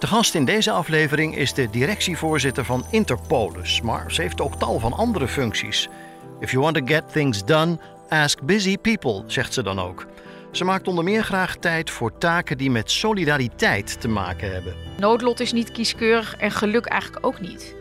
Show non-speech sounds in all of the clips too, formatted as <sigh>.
De gast in deze aflevering is de directievoorzitter van Interpolis, maar ze heeft ook tal van andere functies. If you want to get things done, ask busy people, zegt ze dan ook. Ze maakt onder meer graag tijd voor taken die met solidariteit te maken hebben. Noodlot is niet kieskeurig en geluk eigenlijk ook niet.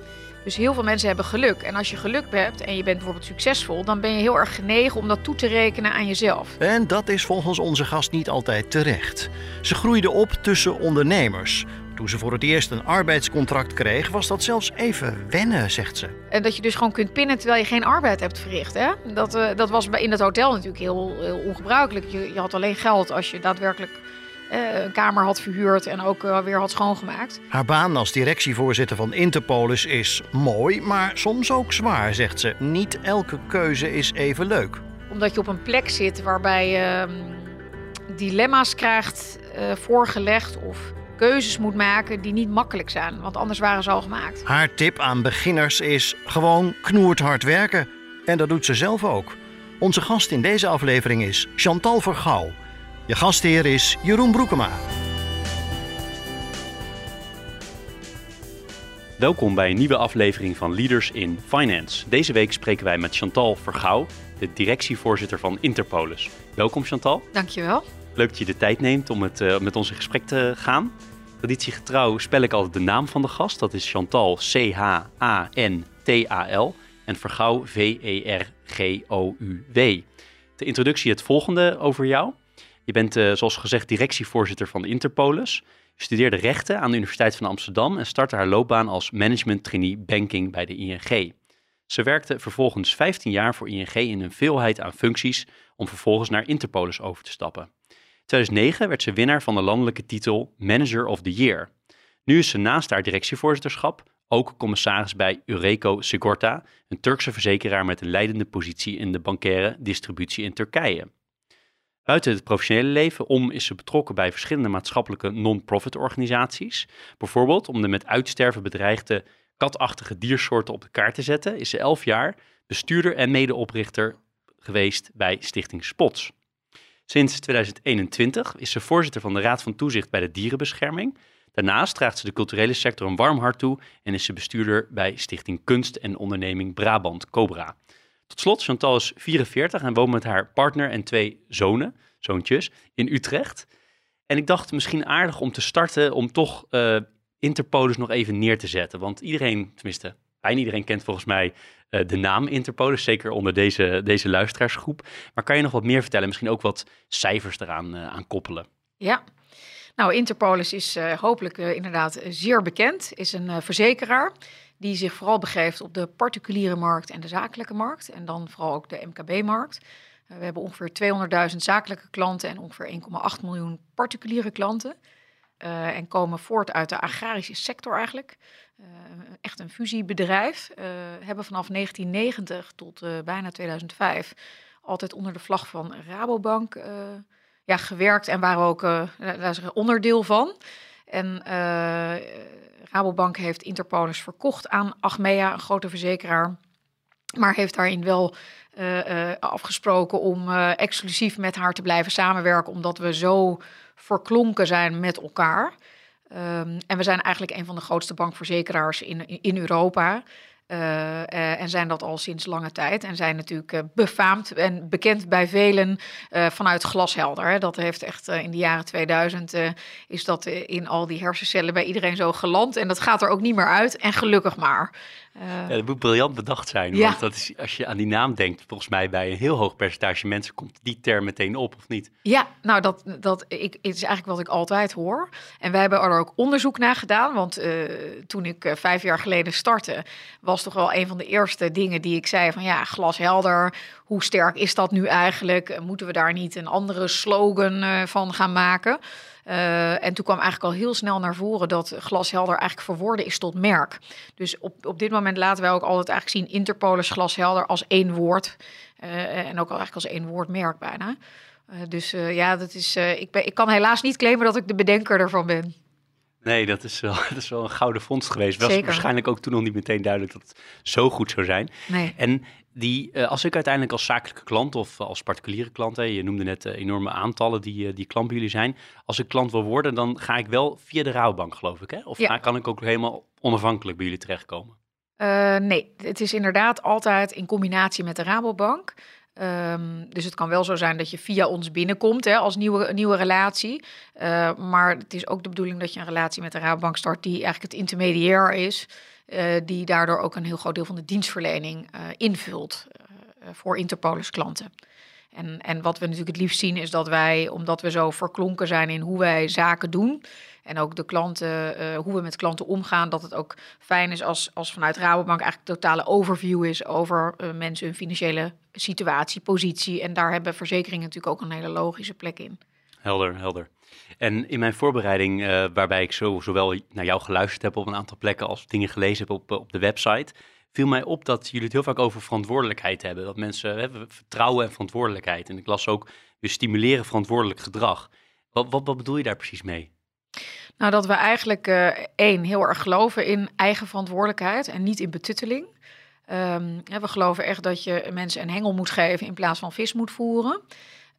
Dus heel veel mensen hebben geluk. En als je geluk hebt en je bent bijvoorbeeld succesvol, dan ben je heel erg genegen om dat toe te rekenen aan jezelf. En dat is volgens onze gast niet altijd terecht. Ze groeide op tussen ondernemers. Toen ze voor het eerst een arbeidscontract kreeg, was dat zelfs even wennen, zegt ze. En dat je dus gewoon kunt pinnen terwijl je geen arbeid hebt verricht. Hè? Dat, uh, dat was in het hotel natuurlijk heel, heel ongebruikelijk. Je, je, had alleen geld als je daadwerkelijk uh, een kamer had verhuurd en ook uh, weer had schoongemaakt. Haar baan als directievoorzitter van Interpolis is mooi, maar soms ook zwaar, zegt ze. Niet elke keuze is even leuk. Omdat je op een plek zit waarbij je dilemma's krijgt voorgelegd of keuzes moet maken die niet makkelijk zijn, want anders waren ze al gemaakt. Haar tip aan beginners is gewoon knoerd hard werken. En dat doet ze zelf ook. Onze gast in deze aflevering is Chantal Vergouw. Je gastheer is Jeroen Broekema. Welkom bij een nieuwe aflevering van Leaders in Finance. Deze week spreken wij met Chantal Vergouw, de directievoorzitter van Interpolis. Welkom Chantal. Dankjewel. Leuk dat je de tijd neemt om het, uh, met ons in gesprek te gaan. Traditiegetrouw spel ik altijd de naam van de gast. Dat is Chantal C-H-A-N-T-A-L en Vergouw V-E-R-G-O-U-W. De introductie het volgende over jou. Je bent, uh, zoals gezegd, directievoorzitter van Interpolis. Je studeerde rechten aan de Universiteit van Amsterdam en startte haar loopbaan als management trainee banking bij de ING. Ze werkte vervolgens 15 jaar voor ING in een veelheid aan functies om vervolgens naar Interpolis over te stappen. 2009 werd ze winnaar van de landelijke titel Manager of the Year. Nu is ze naast haar directievoorzitterschap ook commissaris bij Ureco Sigorta, een Turkse verzekeraar met een leidende positie in de bankaire distributie in Turkije. Buiten het professionele leven om is ze betrokken bij verschillende maatschappelijke non-profit organisaties. Bijvoorbeeld om de met uitsterven bedreigde katachtige diersoorten op de kaart te zetten, is ze elf jaar bestuurder en medeoprichter geweest bij Stichting Spots. Sinds 2021 is ze voorzitter van de Raad van Toezicht bij de Dierenbescherming. Daarnaast draagt ze de culturele sector een warm hart toe en is ze bestuurder bij Stichting Kunst en Onderneming Brabant Cobra. Tot slot, Chantal is 44 en woont met haar partner en twee zonen, zoontjes, in Utrecht. En ik dacht misschien aardig om te starten om toch uh, Interpolis nog even neer te zetten. Want iedereen, tenminste bijna iedereen kent volgens mij uh, de naam Interpolis, zeker onder deze, deze luisteraarsgroep. Maar kan je nog wat meer vertellen, misschien ook wat cijfers eraan uh, aan koppelen? Ja, nou Interpolis is uh, hopelijk inderdaad zeer bekend, is een verzekeraar die zich vooral begeeft op de particuliere markt en de zakelijke markt. En dan vooral ook de MKB-markt. we hebben ongeveer 200.000 zakelijke klanten en ongeveer 1,8 miljoen particuliere klanten. Uh, en komen voort uit de agrarische sector eigenlijk. Uh, echt een fusiebedrijf. Uh, hebben vanaf 1990 tot bijna 2005 altijd onder de vlag van Rabobank ja, gewerkt en waren ook daar is onderdeel van. En Rabobank heeft Interpolis verkocht aan Achmea, een grote verzekeraar. Maar heeft daarin wel uh, uh, afgesproken om uh, exclusief met haar te blijven samenwerken, omdat we zo verklonken zijn met elkaar. Um, en we zijn eigenlijk een van de grootste bankverzekeraars in, in Europa. En zijn dat al sinds lange tijd. En zijn natuurlijk befaamd en bekend bij velen vanuit glashelder. Dat heeft echt in de jaren 2000 is dat in al die hersencellen bij iedereen zo geland. En dat gaat er ook niet meer uit. En gelukkig maar. Ja, dat moet briljant bedacht zijn. Ja. Want dat is, als je aan die naam denkt, volgens mij bij een heel hoog percentage mensen komt die term meteen op, of niet? Ja, nou dat, dat ik, het is eigenlijk wat ik altijd hoor. En wij hebben er ook onderzoek naar gedaan. Want toen ik vijf jaar geleden startte, was was toch wel een van de eerste dingen die ik zei van ja, glashelder. Hoe sterk is dat nu eigenlijk? Moeten we daar niet een andere slogan uh, van gaan maken? Uh, en toen kwam eigenlijk al heel snel naar voren dat glashelder eigenlijk verworden is tot merk. Dus op, op dit moment laten wij ook altijd eigenlijk zien Interpolis glashelder als één woord. Uh, en ook eigenlijk als één woordmerk bijna. Uh, dus ja, dat is, ik, ben, ik kan helaas niet claimen dat ik de bedenker ervan ben. Nee, dat is wel, <laughs> dat is wel een gouden vondst geweest. Was waarschijnlijk ook toen nog niet meteen duidelijk dat het zo goed zou zijn. Nee. En die, uh, als ik uiteindelijk als zakelijke klant of als particuliere klant, hè, je noemde net uh, enorme aantallen die, die klant bij jullie zijn. Als ik klant wil worden, dan ga ik wel via de Rabobank, geloof ik. Hè? Of ja. kan ik ook helemaal onafhankelijk bij jullie terechtkomen? nee, het is inderdaad altijd in combinatie met de Rabobank. Um, dus het kan wel zo zijn dat je via ons binnenkomt hè, als nieuwe, nieuwe relatie. Uh, maar het is ook de bedoeling dat je een relatie met de Rabobank start die eigenlijk het intermediair is. Uh, die daardoor ook een heel groot deel van de dienstverlening uh, invult voor Interpolis klanten. En, en wat we natuurlijk het liefst zien is dat wij, omdat we zo verklonken zijn in hoe wij zaken doen, en ook de klanten, uh, hoe we met klanten omgaan, dat het ook fijn is als, als vanuit Rabobank eigenlijk een totale overview is over uh, mensen hun financiële situatie, positie. En daar hebben verzekeringen natuurlijk ook een hele logische plek in. Helder, helder. En in mijn voorbereiding, uh, waarbij ik zo, zowel naar jou geluisterd heb op een aantal plekken als dingen gelezen heb op, op de website, viel mij op dat jullie het heel vaak over verantwoordelijkheid hebben. Dat mensen hebben vertrouwen en verantwoordelijkheid. En ik las ook, we stimuleren verantwoordelijk gedrag. Wat, wat, wat bedoel je daar precies mee? Nou, dat we eigenlijk uh, één heel erg geloven in eigen verantwoordelijkheid en niet in betutteling. Um, we geloven echt dat je mensen een hengel moet geven in plaats van vis moet voeren.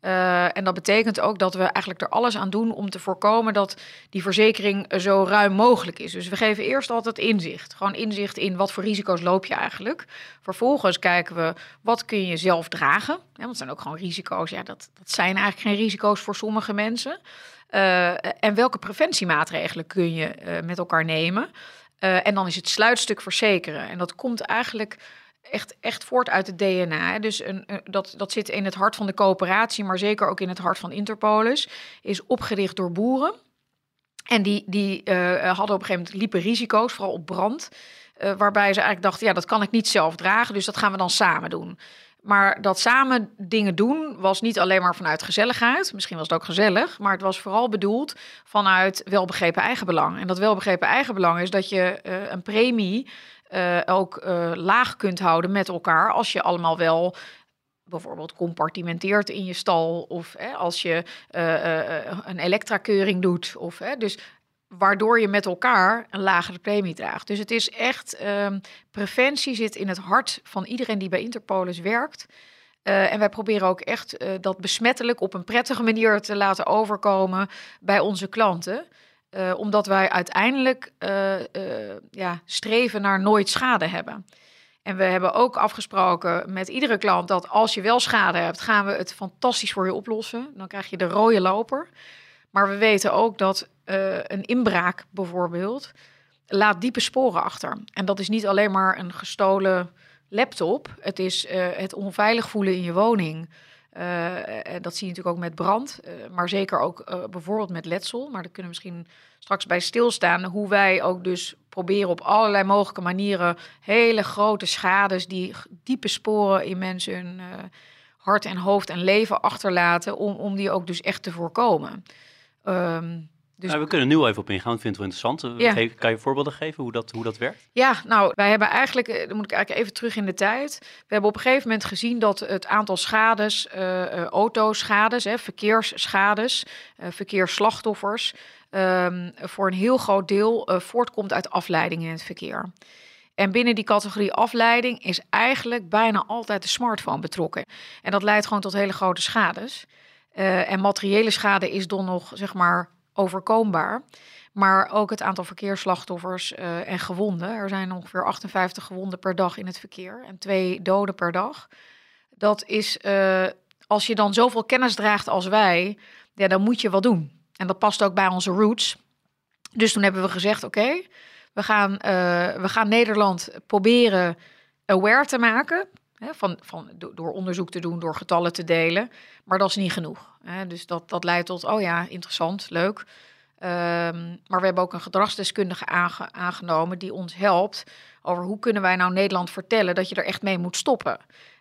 Uh, en dat betekent ook dat we eigenlijk er alles aan doen om te voorkomen dat die verzekering zo ruim mogelijk is. Dus we geven eerst altijd inzicht. Gewoon inzicht in wat voor risico's loop je eigenlijk. Vervolgens kijken we wat kun je zelf dragen. Ja, want het zijn ook gewoon risico's. Ja, dat, dat zijn eigenlijk geen risico's voor sommige mensen. Uh, en welke preventiemaatregelen kun je uh, met elkaar nemen? Uh, en dan is het sluitstuk verzekeren. En dat komt eigenlijk echt, echt voort uit het DNA. Dus een, dat, dat zit in het hart van de coöperatie, maar zeker ook in het hart van Interpolis. Is opgericht door boeren. En die, die hadden op een gegeven moment liepen risico's, vooral op brand. waarbij ze eigenlijk dachten, ja, dat kan ik niet zelf dragen, dus dat gaan we dan samen doen. Maar dat samen dingen doen was niet alleen maar vanuit gezelligheid. Misschien was het ook gezellig, maar het was vooral bedoeld vanuit welbegrepen eigenbelang. En dat welbegrepen eigenbelang is dat je uh, een premie uh, ook uh, laag kunt houden met elkaar als je allemaal wel bijvoorbeeld compartimenteert in je stal of als je een elektrakeuring doet. Of, dus waardoor je met elkaar een lagere premie draagt. Dus het is echt, um, preventie zit in het hart van iedereen die bij Interpolis werkt. Uh, en wij proberen ook echt uh, dat besmettelijk op een prettige manier te laten overkomen bij onze klanten. Uh, omdat wij uiteindelijk ja, streven naar nooit schade hebben. En we hebben ook afgesproken met iedere klant dat als je wel schade hebt, gaan we het fantastisch voor je oplossen. Dan krijg je de rode loper. Maar we weten ook dat uh, een inbraak bijvoorbeeld laat diepe sporen achter. En dat is niet alleen maar een gestolen laptop. Het is uh, het onveilig voelen in je woning. Uh, dat zie je natuurlijk ook met brand, maar zeker ook bijvoorbeeld met letsel. Maar daar kunnen we misschien straks bij stilstaan. Hoe wij ook dus proberen op allerlei mogelijke manieren hele grote schades die diepe sporen in mensen hun hart en hoofd en leven achterlaten, om, om die ook dus echt te voorkomen. Um, dus... Nou, we kunnen nu even op ingaan, ik vind het wel interessant. Ja. Kan je voorbeelden geven hoe dat, hoe dat werkt? Ja, nou, wij hebben eigenlijk, eh, dan moet ik eigenlijk even terug in de tijd. We hebben op een gegeven moment gezien dat het aantal schades, uh, autoschades, hè, verkeersschades, uh, verkeersslachtoffers, um, voor een heel groot deel uh, voortkomt uit afleiding in het verkeer. En binnen die categorie afleiding is eigenlijk bijna altijd de smartphone betrokken. En dat leidt gewoon tot hele grote schades. En materiële schade is dan nog, zeg maar, overkombaar. Maar ook het aantal verkeersslachtoffers uh, en gewonden. Er zijn ongeveer 58 gewonden per dag in het verkeer en twee doden per dag. Dat is, uh, als je dan zoveel kennis draagt als wij, ja, dan moet je wat doen. En dat past ook bij onze roots. Dus toen hebben we gezegd: oké, we, uh, we gaan Nederland proberen aware te maken. Hè, van, van, door onderzoek te doen, door getallen te delen. Maar dat is niet genoeg. Hè. Dus dat, dat leidt tot, oh ja, interessant, leuk. Um, maar we hebben ook een gedragsdeskundige aange, aangenomen die ons helpt over hoe kunnen wij nou Nederland vertellen dat je er echt mee moet stoppen.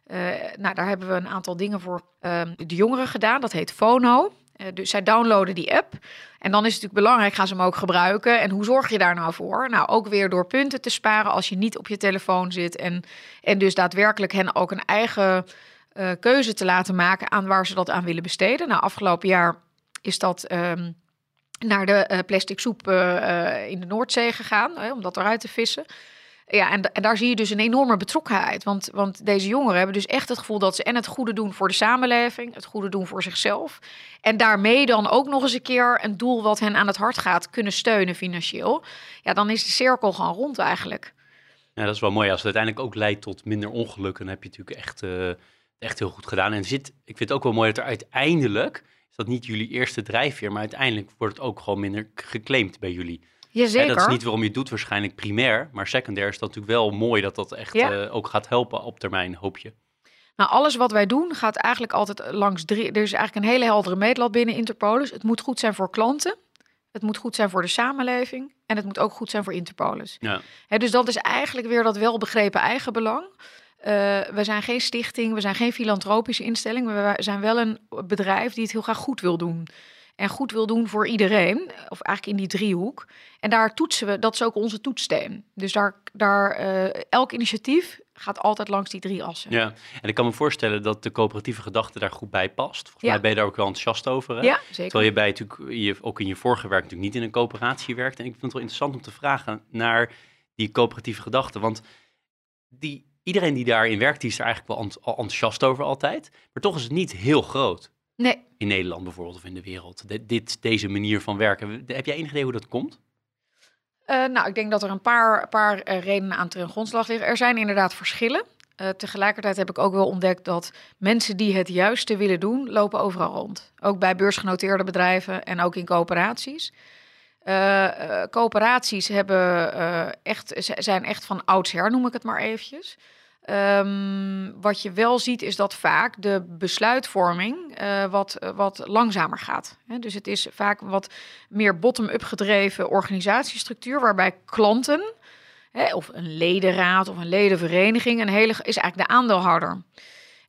Uh, nou, daar hebben we een aantal dingen voor um, de jongeren gedaan. Dat heet FONO. Eh, dus zij downloaden die app. En dan is het natuurlijk belangrijk, gaan ze hem ook gebruiken? En hoe zorg je daar nou voor? Nou, ook weer door punten te sparen als je niet op je telefoon zit. En, en dus daadwerkelijk hen ook een eigen uh, keuze te laten maken aan waar ze dat aan willen besteden. Nou, afgelopen jaar is dat ehm, naar de uh, plastic soep in de Noordzee gegaan, om dat eruit te vissen. Ja, en, en, daar zie je dus een enorme betrokkenheid. Want, want deze jongeren hebben dus echt het gevoel dat ze en het goede doen voor de samenleving, het goede doen voor zichzelf. En daarmee dan ook nog eens een keer een doel wat hen aan het hart gaat kunnen steunen financieel. Ja, dan is de cirkel gewoon rond eigenlijk. Ja, dat is wel mooi. Als het uiteindelijk ook leidt tot minder ongelukken, dan heb je natuurlijk echt, uh, echt heel goed gedaan. En zit, ik vind het ook wel mooi dat er uiteindelijk, is dat niet jullie eerste drijfveer, maar uiteindelijk wordt het ook gewoon minder geclaimd bij jullie. Jazeker. dat is niet waarom je het doet waarschijnlijk primair, maar secundair is dat natuurlijk wel mooi dat dat echt uh, ook gaat helpen op termijn, hoop je. Nou, alles wat wij doen gaat eigenlijk altijd langs drie. Er is eigenlijk een hele heldere meetlat binnen Interpolis. Het moet goed zijn voor klanten. Het moet goed zijn voor de samenleving. En het moet ook goed zijn voor Interpolis. Ja. dus dat is eigenlijk weer dat welbegrepen eigenbelang. Uh, we zijn geen stichting, we zijn geen filantropische instelling. We zijn wel een bedrijf die het heel graag goed wil doen en goed wil doen voor iedereen, of eigenlijk in die driehoek. En daar toetsen we, dat is ook onze toetssteen. Dus daar, daar uh, elk initiatief gaat altijd langs die drie assen. Ja, en ik kan me voorstellen dat de coöperatieve gedachte daar goed bij past. Volgens ja. mij ben je daar ook wel enthousiast over. Hè? Ja, zeker. Terwijl je bij natuurlijk je, ook in je vorige werk natuurlijk niet in een coöperatie werkt. En ik vind het wel interessant om te vragen naar die coöperatieve gedachte. Want die, iedereen die daarin werkt, die is er eigenlijk wel enthousiast over altijd. Maar toch is het niet heel groot. Nee. In Nederland bijvoorbeeld of in de wereld. dit, deze manier van werken. Heb jij enig idee hoe dat komt? Uh, nou, ik denk dat er een paar, paar uh, redenen aan ten grondslag liggen. Er zijn inderdaad verschillen. Uh, tegelijkertijd heb ik ook wel ontdekt dat mensen die het juiste willen doen, lopen overal rond. Ook bij beursgenoteerde bedrijven en ook in coöperaties. coöperaties hebben, echt, zijn echt van oudsher, noem ik het maar eventjes. Um, wat je wel ziet is dat vaak de besluitvorming uh, wat, wat langzamer gaat. Dus het is vaak wat meer bottom-up gedreven organisatiestructuur, waarbij klanten of een ledenraad of een ledenvereniging een hele, is eigenlijk de aandeelhouder.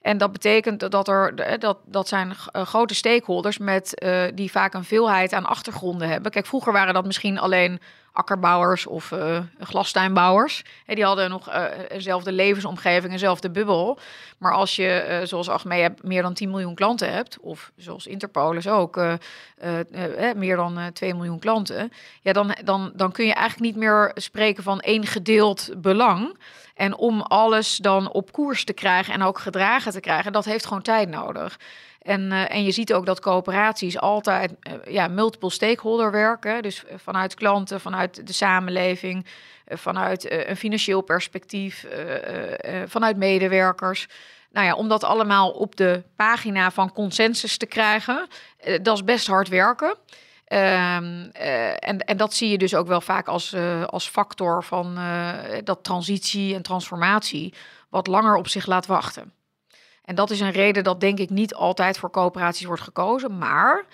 En dat betekent dat er dat, dat zijn grote stakeholders met uh, die vaak een veelheid aan achtergronden hebben. Kijk, vroeger waren dat misschien alleen akkerbouwers of uh, glastuinbouwers. Die hadden nog eenzelfde levensomgeving, eenzelfde bubbel. Maar als je, zoals Achmea, meer dan 10 miljoen klanten hebt, of zoals Interpolis ook, meer dan 2 miljoen klanten, ja, dan, dan, dan kun je eigenlijk niet meer spreken van één gedeeld belang. En om alles dan op koers te krijgen en ook gedragen te krijgen, dat heeft gewoon tijd nodig. En, uh, en je ziet ook dat coöperaties altijd uh, ja, multiple stakeholder werken. Dus vanuit klanten, vanuit de samenleving, vanuit een financieel perspectief, vanuit medewerkers. Nou ja, om dat allemaal op de pagina van consensus te krijgen, dat is best hard werken. Um, en, en dat zie je dus ook wel vaak als, als factor van dat transitie en transformatie wat langer op zich laat wachten. En dat is een reden dat denk ik niet altijd voor coöperaties wordt gekozen. Maar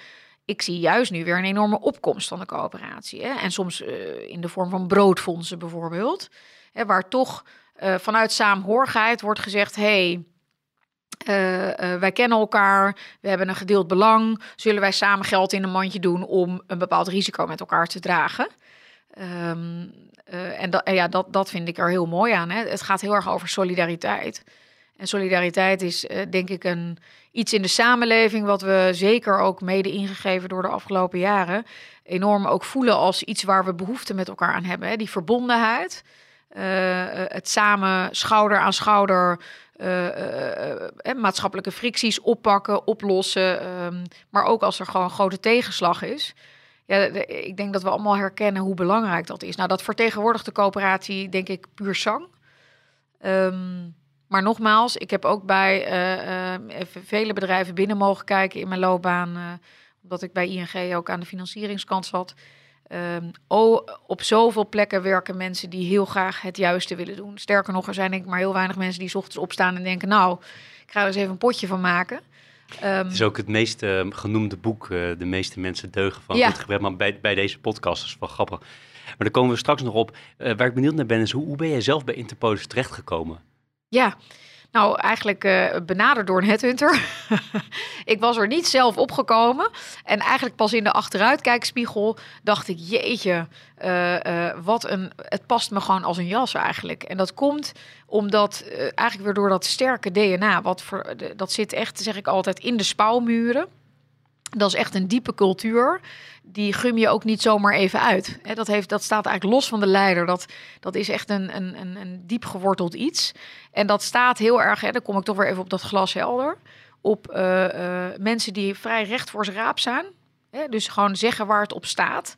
ik zie juist nu weer een enorme opkomst van de coöperatie. Hè? En soms in de vorm van broodfondsen bijvoorbeeld. Hè, waar toch vanuit saamhorigheid wordt gezegd... hey, uh, wij kennen elkaar, we hebben een gedeeld belang. Zullen wij samen geld in een mandje doen om een bepaald risico met elkaar te dragen? Um, en, dat, ja, dat, dat vind ik er heel mooi aan. Hè? Het gaat heel erg over solidariteit. En solidariteit is denk ik een, iets in de samenleving wat we zeker ook mede ingegeven door de afgelopen jaren enorm ook voelen als iets waar we behoefte met elkaar aan hebben. Hè? Die verbondenheid, het samen schouder aan schouder maatschappelijke fricties oppakken, oplossen, um, maar ook als er gewoon grote tegenslag is. Ja, ik denk dat we allemaal herkennen hoe belangrijk dat is. Nou, dat vertegenwoordigt de coöperatie, denk ik, puur zang. Um, maar nogmaals, ik heb ook bij uh, vele bedrijven binnen mogen kijken in mijn loopbaan, omdat ik bij ING ook aan de financieringskant zat. Um, oh, op zoveel plekken werken mensen die heel graag het juiste willen doen. Sterker nog, er zijn denk ik maar heel weinig mensen die ochtends opstaan en denken, nou, ik ga er eens even een potje van maken. Um, het is ook het meest genoemde boek, De meeste mensen deugen van ja. goed maar bij, bij deze podcast is wel grappig. Maar daar komen we straks nog op. waar ik benieuwd naar ben, is hoe, hoe ben jij zelf bij Interpolis terechtgekomen? Ja, Nou, eigenlijk uh, benaderd door een headhunter. <laughs> ik was er niet zelf opgekomen. En eigenlijk pas in de achteruitkijkspiegel dacht ik, jeetje, uh, wat een... Het past me gewoon als een jas eigenlijk. En dat komt omdat eigenlijk weer door dat sterke DNA... Wat voor, dat zit echt, zeg ik altijd, in de spouwmuren. Dat is echt een diepe cultuur. Die gum je ook niet zomaar even uit. Dat, heeft, dat staat eigenlijk los van de leider. Dat, dat is echt een, een, een, diep geworteld iets. En dat staat heel erg, hè, dan kom ik toch weer even op dat glas helder. Op uh, uh, mensen die vrij recht voor zijn raap zijn. Hè, dus gewoon zeggen waar het op staat.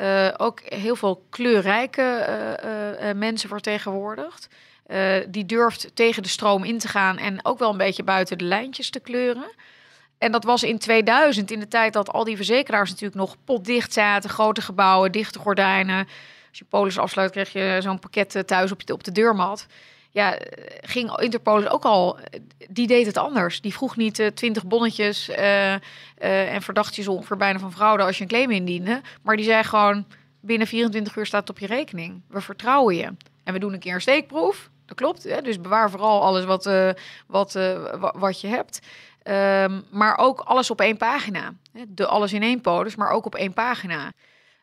Uh, ook heel veel kleurrijke mensen vertegenwoordigd. die durft tegen de stroom in te gaan en ook wel een beetje buiten de lijntjes te kleuren. En dat was in 2000, in de tijd dat al die verzekeraars natuurlijk nog potdicht zaten. Grote gebouwen, dichte gordijnen. Als je polis afsluit, kreeg je zo'n pakket eh, thuis op, je, op de deurmat. Ja, ging Interpolis ook al, die deed het anders. Die vroeg niet eh, 20 bonnetjes uh, uh, en verdachtjes ongeveer bijna van fraude als je een claim indiende. Maar die zei gewoon, binnen 24 uur staat het op je rekening. We vertrouwen je. En we doen een keer een steekproef. Dat klopt. Hè? Dus bewaar vooral alles wat, wat, wat je hebt. Um, maar ook alles op één pagina. De alles in één polis, maar ook op één pagina.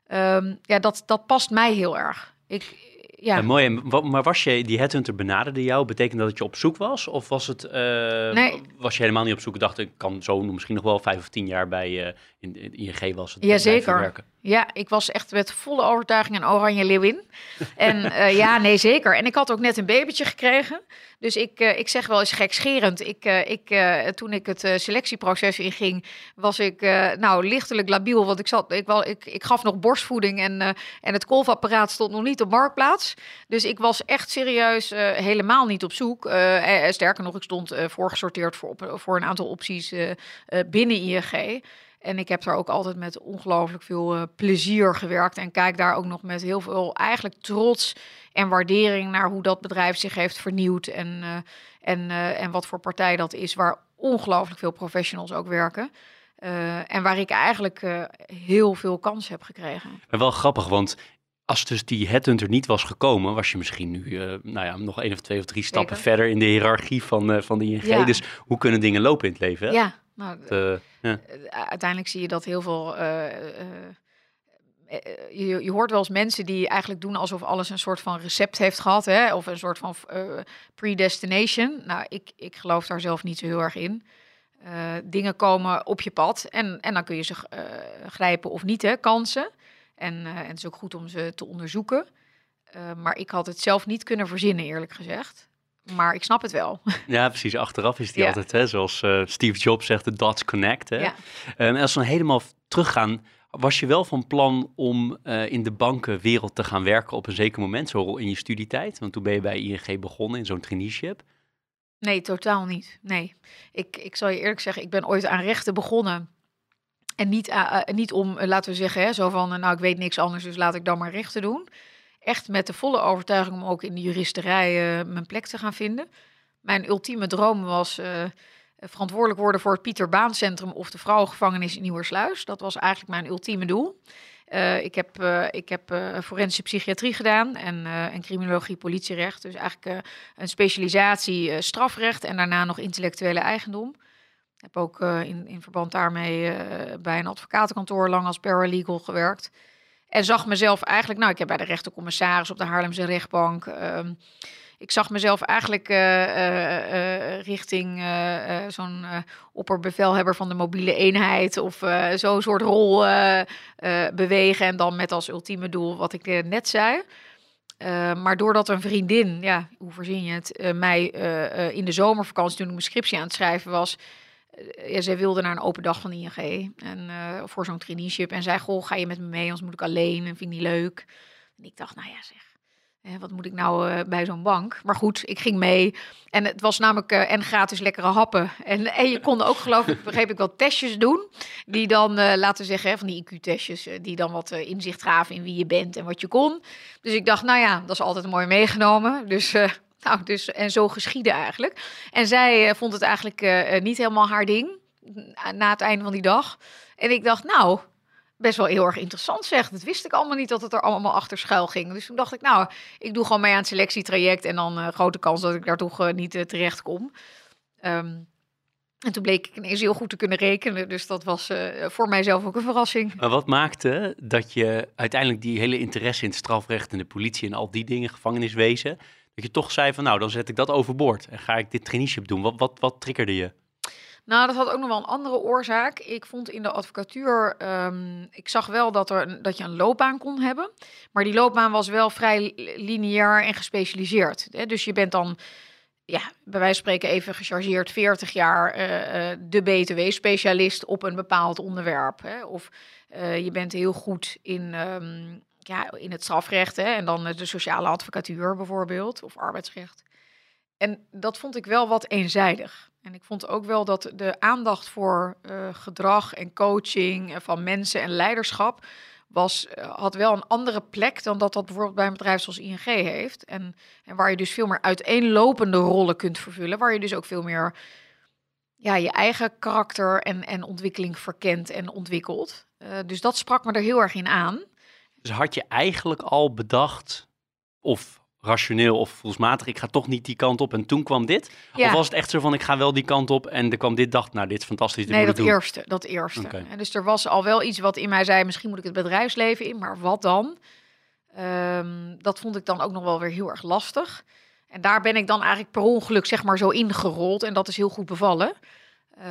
Um, ja, dat, dat past mij heel erg. Ik, ja. ja. mooi, maar was je, die headhunter benaderde jou, betekent dat dat je op zoek was? Of was het, uh, nee. was je helemaal niet op zoek dacht, ik kan zo misschien nog wel vijf of tien jaar bij uh, in, in ING was het Ja, zeker. Ja, ik was echt met volle overtuiging een oranje leeuwin. en uh, ja, nee, zeker. En ik had ook net een babytje gekregen. Dus ik, uh, ik zeg wel eens gekscherend. Ik, uh, ik, toen ik het selectieproces inging, was ik nou lichtelijk labiel. Want ik, zat, ik, wel, ik, ik gaf nog borstvoeding en, en het kolfapparaat stond nog niet op marktplaats. Dus ik was echt serieus helemaal niet op zoek. sterker nog, ik stond voorgesorteerd voor, op, voor een aantal opties binnen ING. En ik heb daar ook altijd met ongelooflijk veel uh, plezier gewerkt. En kijk daar ook nog met heel veel eigenlijk trots en waardering naar hoe dat bedrijf zich heeft vernieuwd. En, uh, en, uh, en wat voor partij dat is, waar ongelooflijk veel professionals ook werken. en waar ik eigenlijk heel veel kans heb gekregen. Maar wel grappig, want als dus die headhunter niet was gekomen, was je misschien nu nou ja, nog één of twee of drie stappen verder in de hiërarchie van, van de ING. Ja. Dus hoe kunnen dingen lopen in het leven? Hè? Ja, nou, de, ja. Eh, uiteindelijk zie je dat heel veel. Uh, je, je, hoort wel eens mensen die eigenlijk doen alsof alles een soort van recept heeft gehad, hè? of een soort van predestination. Nou, ik, ik geloof daar zelf niet zo heel erg in. dingen komen op je pad en, en dan kun je ze grijpen of niet, hè? kansen. En, en het is ook goed om ze te onderzoeken. maar ik had het zelf niet kunnen verzinnen, eerlijk gezegd. Maar ik snap het wel. <laughs> Ja, precies. Achteraf is die altijd, hè, zoals uh, Steve Jobs zegt, de dots connect. Hè? Ja. Um, als we helemaal teruggaan, was je wel van plan om uh, in de bankenwereld te gaan werken op een zeker moment, zo in je studietijd? Want toen ben je bij ING begonnen in zo'n traineeship. Nee, totaal niet. Nee. Ik, ik zal je eerlijk zeggen, ik ben ooit aan rechten begonnen. En niet, uh, niet om, laten we zeggen, hè, zo van, nou, ik weet niks anders, dus laat ik dan maar rechten doen echt met de volle overtuiging om ook in de juristerij uh, mijn plek te gaan vinden. Mijn ultieme droom was uh, verantwoordelijk worden voor het Pieter Baan Centrum of de vrouwengevangenis in Nieuwersluis. Dat was eigenlijk mijn ultieme doel. Uh, ik heb, ik heb forensische psychiatrie gedaan en, en criminologie politierecht. Dus eigenlijk een specialisatie strafrecht en daarna nog intellectuele eigendom. Ik heb ook in, in verband daarmee bij een advocatenkantoor lang als paralegal gewerkt. En zag mezelf eigenlijk, nou, ik heb bij de rechtercommissaris op de Haarlemse rechtbank. Uh, ik zag mezelf eigenlijk uh, uh, richting zo'n opperbevelhebber van de mobiele eenheid of zo'n soort rol bewegen. En dan met als ultieme doel wat ik net zei. maar doordat een vriendin, ja, hoe verzin je het, mij in de zomervakantie toen ik mijn scriptie aan het schrijven was, eh, ja, zij wilde naar een open dag van ING en uh, voor zo'n traineeship. En zei, goh, ga je met me mee, anders moet ik alleen en vind ik niet leuk. En ik dacht, nou ja zeg, wat moet ik nou uh, bij zo'n bank? Maar goed, ik ging mee. En het was namelijk en gratis lekkere happen. En, <laughs> en je kon ook, geloof ik, begreep ik wel, testjes doen. Die dan, laten zeggen, hè, van die IQ-testjes, die dan wat inzicht gaven in wie je bent en wat je kon. Dus ik dacht, nou ja, dat is altijd mooi meegenomen. Dus nou, dus, en zo geschiedde eigenlijk. En zij uh, vond het eigenlijk uh, niet helemaal haar ding na het einde van die dag. En ik dacht, nou, best wel heel erg interessant zeg. Dat wist ik allemaal niet dat het er allemaal achter schuil ging. Dus toen dacht ik, nou, ik doe gewoon mee aan het selectietraject en dan grote kans dat ik daar toch niet terecht kom. Um, en toen bleek ik ineens heel goed te kunnen rekenen. Dus dat was voor mijzelf ook een verrassing. Maar wat maakte dat je uiteindelijk die hele interesse in het strafrecht en de politie en al die dingen, gevangeniswezen, dat je toch zei van nou, dan zet ik dat overboord en ga ik dit traineeship doen. Wat, wat, wat triggerde je? Nou, dat had ook nog wel een andere oorzaak. Ik vond in de advocatuur, um, ik zag wel dat, er, dat je een loopbaan kon hebben. Maar die loopbaan was wel vrij lineair en gespecialiseerd. Hè? Dus je bent dan, ja, bij wijze van spreken even gechargeerd, 40 jaar uh, uh, de BTW-specialist op een bepaald onderwerp. Hè? Of uh, je bent heel goed in, um, ja, in het strafrecht hè? en dan de sociale advocatuur bijvoorbeeld, of arbeidsrecht. En dat vond ik wel wat eenzijdig. En ik vond ook wel dat de aandacht voor uh, gedrag en coaching van mensen en leiderschap was, had wel een andere plek dan dat dat bijvoorbeeld bij een bedrijf zoals ING heeft. En, en waar je dus veel meer uiteenlopende rollen kunt vervullen, waar je dus ook veel meer ja, je eigen karakter en, en ontwikkeling verkent en ontwikkelt. Dus dat sprak me er heel erg in aan. Dus had je eigenlijk al bedacht, of rationeel of voelsmatig, ik ga toch niet die kant op en toen kwam dit? Ja. Of was het echt zo van, ik ga wel die kant op en er kwam dit, dacht, nou, dit is fantastisch. Dit nee, dat eerste, dat eerste. Okay. Dus er was al wel iets wat in mij zei, misschien moet ik het bedrijfsleven in, maar wat dan? Um, dat vond ik dan ook nog wel weer heel erg lastig. En daar ben ik dan eigenlijk per ongeluk zeg maar zo ingerold en dat is heel goed bevallen. Uh,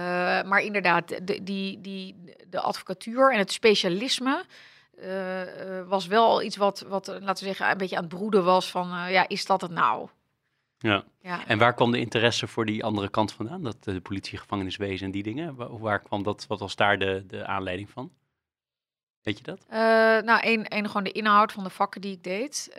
maar inderdaad, de, die, die, de advocatuur en het specialisme, was wel iets wat, wat, laten we zeggen, een beetje aan het broeden was van, uh, ja, is dat het nou? Ja. ja. En waar kwam de interesse voor die andere kant vandaan? Dat de politie, gevangeniswezen en die dingen? Waar, waar kwam dat, wat was daar de, de aanleiding van? Weet je dat? nou, één, één gewoon de inhoud van de vakken die ik deed.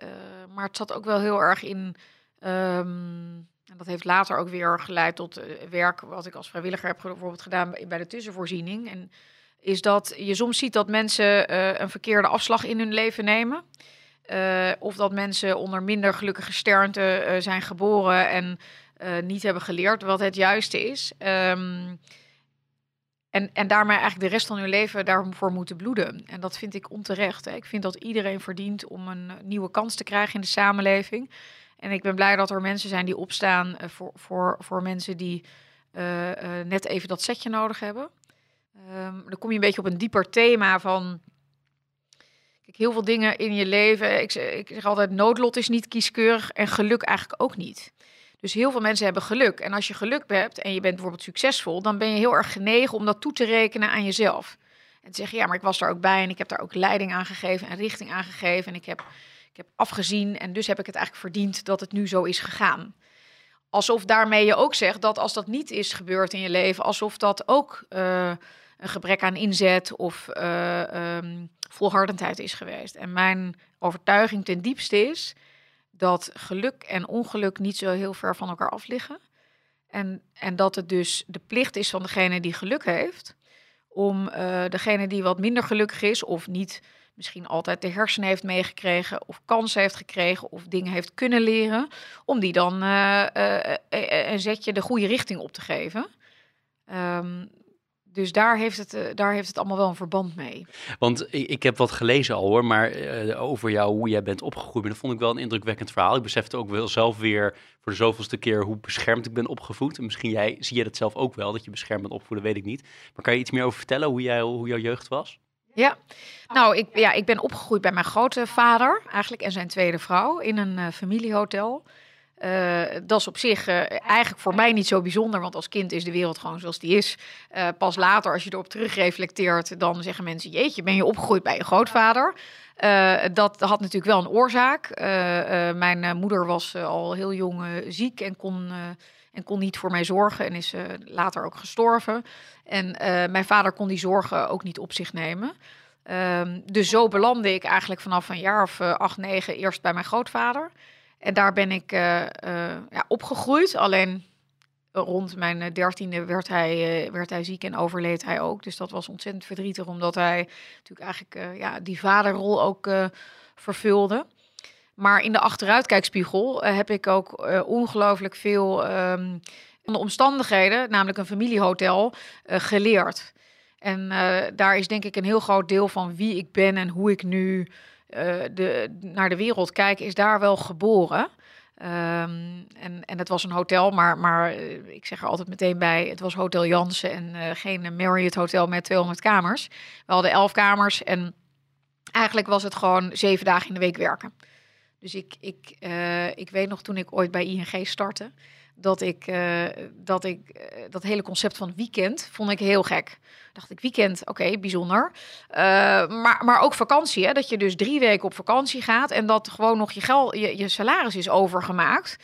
maar het zat ook wel heel erg in... Um, en dat heeft later ook weer geleid tot werk wat ik als vrijwilliger heb bijvoorbeeld gedaan bij de tussenvoorziening. En is dat je soms ziet dat mensen uh, een verkeerde afslag in hun leven nemen. Uh, of dat mensen onder minder gelukkige sternte uh, zijn geboren en niet hebben geleerd wat het juiste is. Um, en, en daarmee eigenlijk de rest van hun leven daarvoor moeten bloeden. En dat vind ik onterecht. Hè. Ik vind dat iedereen verdient om een nieuwe kans te krijgen in de samenleving. En ik ben blij dat er mensen zijn die opstaan voor, voor, voor mensen die net even dat setje nodig hebben. Um, dan kom je een beetje op een dieper thema van. Kijk, heel veel dingen in je leven. Ik, ik zeg altijd: noodlot is niet kieskeurig en geluk eigenlijk ook niet. Dus heel veel mensen hebben geluk. En als je geluk hebt en je bent bijvoorbeeld succesvol, dan ben je heel erg genegen om dat toe te rekenen aan jezelf. En te zeggen: ja, maar ik was daar ook bij en ik heb daar ook leiding aan gegeven en richting aan gegeven. En ik heb, ik heb afgezien en dus heb ik het eigenlijk verdiend dat het nu zo is gegaan. Alsof daarmee je ook zegt dat als dat niet is gebeurd in je leven, alsof dat ook. Uh, een gebrek aan inzet of uh, um, volhardendheid is geweest. En mijn overtuiging ten diepste is dat geluk en ongeluk niet zo heel ver van elkaar af liggen. En, en dat het dus de plicht is van degene die geluk heeft, om uh, degene die wat minder gelukkig is of niet misschien altijd de hersenen heeft meegekregen of kansen heeft gekregen of dingen heeft kunnen leren, om die dan uh, uh, een zetje de goede richting op te geven. Um, dus daar heeft, het, uh, daar heeft het allemaal wel een verband mee. Want ik, ik heb wat gelezen al hoor, maar uh, over jou, hoe jij bent opgegroeid. dat vond ik wel een indrukwekkend verhaal. Ik besefte ook wel zelf weer voor de zoveelste keer hoe beschermd ik ben opgevoed. En misschien jij, zie je dat zelf ook wel, dat je beschermd bent opgevoed, weet ik niet. Maar kan je iets meer over vertellen hoe, jij, hoe jouw jeugd was? Ja, nou, ik, ja, ik ben opgegroeid bij mijn grote vader eigenlijk en zijn tweede vrouw in een uh, familiehotel. Uh, dat is op zich uh, eigenlijk voor mij niet zo bijzonder, want als kind is de wereld gewoon zoals die is. Uh, pas later, als je erop terugreflecteert, dan zeggen mensen: Jeetje, ben je opgegroeid bij je grootvader? dat had natuurlijk wel een oorzaak. mijn moeder was al heel jong ziek en kon, en kon niet voor mij zorgen en is later ook gestorven. En mijn vader kon die zorgen ook niet op zich nemen. Ehm, dus zo belandde ik eigenlijk vanaf een jaar of acht, negen eerst bij mijn grootvader. En daar ben ik uh, uh, ja, opgegroeid. Alleen rond mijn eh, dertiende werd hij, werd hij ziek en overleed hij ook. Dus dat was ontzettend verdrietig, omdat hij natuurlijk eigenlijk ja, die vaderrol ook vervulde. Maar in de achteruitkijkspiegel heb ik ook ongelooflijk veel um, de omstandigheden, namelijk een familiehotel, geleerd. En eh, daar is denk ik een heel groot deel van wie ik ben en hoe ik nu eh, de, naar de wereld kijk, is daar wel geboren. Ehm, en, en het was een hotel, maar, maar eh, ik zeg er altijd meteen bij: het was Hotel Jansen en uh, geen Marriott Hotel met 200 kamers. We hadden 11 kamers en eigenlijk was het gewoon zeven dagen in de week werken. Dus ik, ik, ik weet nog toen ik ooit bij ING startte, dat ik, uh, dat ik uh, dat hele concept van weekend vond ik heel gek. Dacht ik, weekend, oké, bijzonder. maar, maar ook vakantie, hè, dat je dus drie weken op vakantie gaat en dat gewoon nog je, geld, je, je salaris is overgemaakt.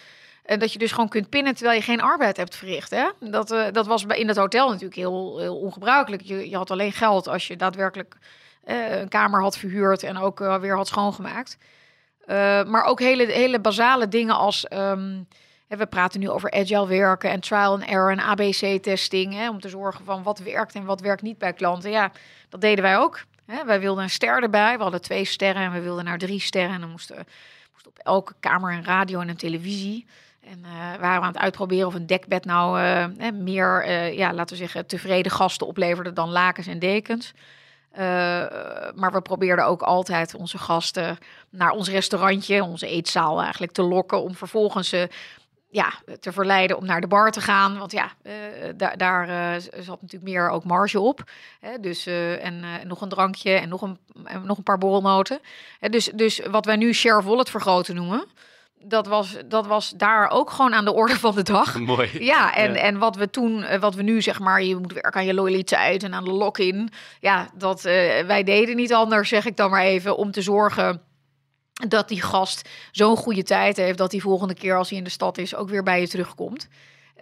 En dat je dus gewoon kunt pinnen terwijl je geen arbeid hebt verricht. Hè? Dat, dat was in het hotel natuurlijk heel, heel ongebruikelijk. Je, je had alleen geld als je daadwerkelijk een kamer had verhuurd en ook weer had schoongemaakt. Maar ook hele, hele basale dingen als. Um, we praten nu over agile werken en trial and error en ABC-testing. Om te zorgen van wat werkt en wat werkt niet bij klanten. Ja, dat deden wij ook. Hè. Wij wilden een ster erbij. We hadden twee sterren en we wilden naar drie sterren. En dan moesten, op elke kamer een radio en een televisie. En uh, waren we aan het uitproberen of een dekbed nou uh, meer, ja, laten we zeggen, tevreden gasten opleverde dan lakens en dekens. Maar we probeerden ook altijd onze gasten naar ons restaurantje, onze eetzaal eigenlijk te lokken. Om vervolgens ze ja, te verleiden om naar de bar te gaan. Want ja, uh, daar, daar uh, zat natuurlijk meer ook marge op. Hè, dus, en nog een drankje en nog een, en nog een paar borrelnoten. dus, dus wat wij nu share wallet vergroten noemen dat was, dat was daar ook gewoon aan de orde van de dag. <laughs> Mooi. Ja, en, ja. en wat we toen, wat we nu zeg maar, je moet werken aan je loyaliteit en aan de lock-in. Ja, dat wij deden niet anders, zeg ik dan maar even, om te zorgen dat die gast zo'n goede tijd heeft dat hij volgende keer als hij in de stad is ook weer bij je terugkomt.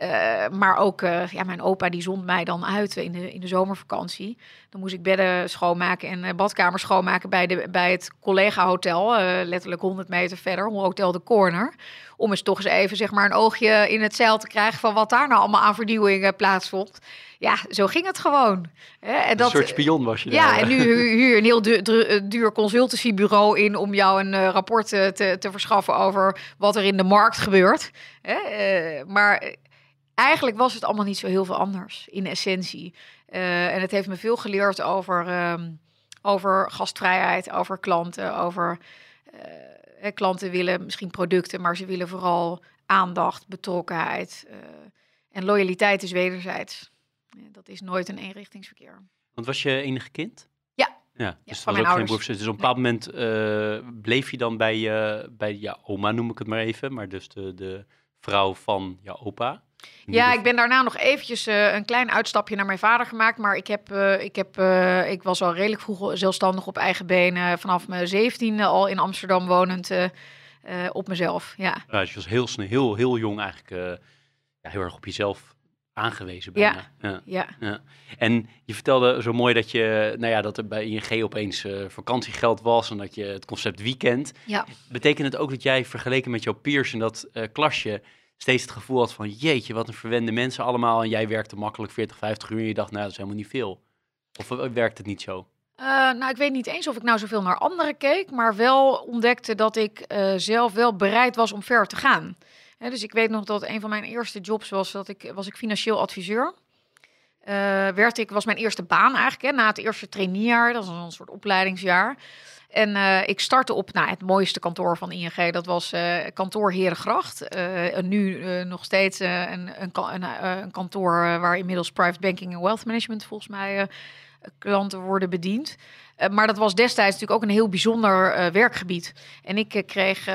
Uh, maar ook, uh, ja, mijn opa die zond mij dan uit in de, in de zomervakantie. Dan moest ik bedden schoonmaken en uh, badkamers schoonmaken bij, de, bij het collega-hotel. letterlijk 100 meter verder, Hotel de Corner. Om eens toch eens even zeg maar, een oogje in het zeil te krijgen van wat daar nou allemaal aan vernieuwing plaatsvond. Ja, zo ging het gewoon. En dat, een soort spion was je Ja, daar. en nu huur een heel duur, duur, duur consultancybureau in om jou een rapport te, te, verschaffen over wat er in de markt gebeurt. maar eigenlijk was het allemaal niet zo heel veel anders in essentie. Uh, en het heeft me veel geleerd over, um, over gastvrijheid, over klanten, over uh, klanten willen misschien producten, maar ze willen vooral aandacht, betrokkenheid uh, en loyaliteit is wederzijds. dat is nooit een eenrichtingsverkeer. Want was je enige kind? Ja. Ja, dus ja, van was ook geen broers. Dus op een bepaald nee. moment bleef je dan bij, je bij ja, oma, noem ik het maar even, maar dus de, de vrouw van jouw opa. Ja, ik ben daarna nog eventjes uh, een klein uitstapje naar mijn vader gemaakt. Maar ik, heb, uh, ik, heb, uh, ik was al redelijk vroeg zelfstandig op eigen benen. Vanaf mijn zeventiende al in Amsterdam wonend op mezelf. Ja. ja, dus je was heel snel, heel, heel jong eigenlijk ja, heel erg op jezelf aangewezen bijna. Ja. Ja. ja. ja. En je vertelde zo mooi dat, je, nou ja, dat er bij ING opeens vakantiegeld was en dat je het concept weekend. Ja. Betekent het ook dat jij vergeleken met jouw peers in dat klasje steeds het gevoel had van jeetje, wat een verwende mensen allemaal. En jij werkte makkelijk 40, 50 uur en je dacht, nou, dat is helemaal niet veel. Of werkt het niet zo? Uh, nou, ik weet niet eens of ik nou zoveel naar anderen keek, maar wel ontdekte dat ik uh, zelf wel bereid was om ver te gaan. Dus ik weet nog dat een van mijn eerste jobs was dat ik was ik financieel adviseur. Werd ik was mijn eerste baan eigenlijk hè, na het eerste traineejaar, dat was een soort opleidingsjaar. En uh, ik startte op nou, het mooiste kantoor van ING. Dat was uh, kantoor Herengracht. Uh, nu nog steeds een, een, een, kantoor waar inmiddels private banking en wealth management volgens mij klanten worden bediend. maar dat was destijds natuurlijk ook een heel bijzonder werkgebied. En ik kreeg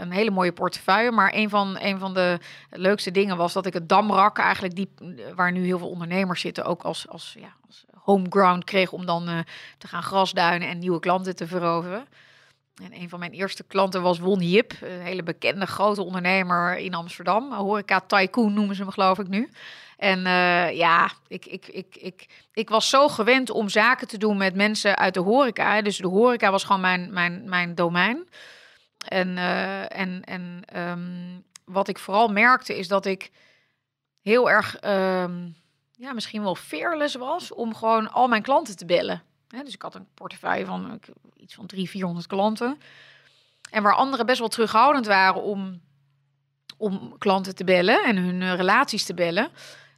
een hele mooie portefeuille. Maar een van, een van de leukste dingen was dat ik het Damrak, eigenlijk die, waar nu heel veel ondernemers zitten, ook als, als, ja, als homeground kreeg om dan te gaan grasduinen en nieuwe klanten te veroveren. En een van mijn eerste klanten was Won Jip, een hele bekende grote ondernemer in Amsterdam. Horeca tycoon noemen ze hem geloof ik nu. En uh, ja, ik, ik, ik, ik, ik was zo gewend om zaken te doen met mensen uit de horeca. Dus de horeca was gewoon mijn, mijn, mijn domein. En, uh, en, en um, wat ik vooral merkte is dat ik heel erg... Um, ja, misschien wel fearless was om gewoon al mijn klanten te bellen. Dus ik had een portefeuille van iets van 300, 400 klanten. En waar anderen best wel terughoudend waren om, om klanten te bellen en hun uh, relaties te bellen.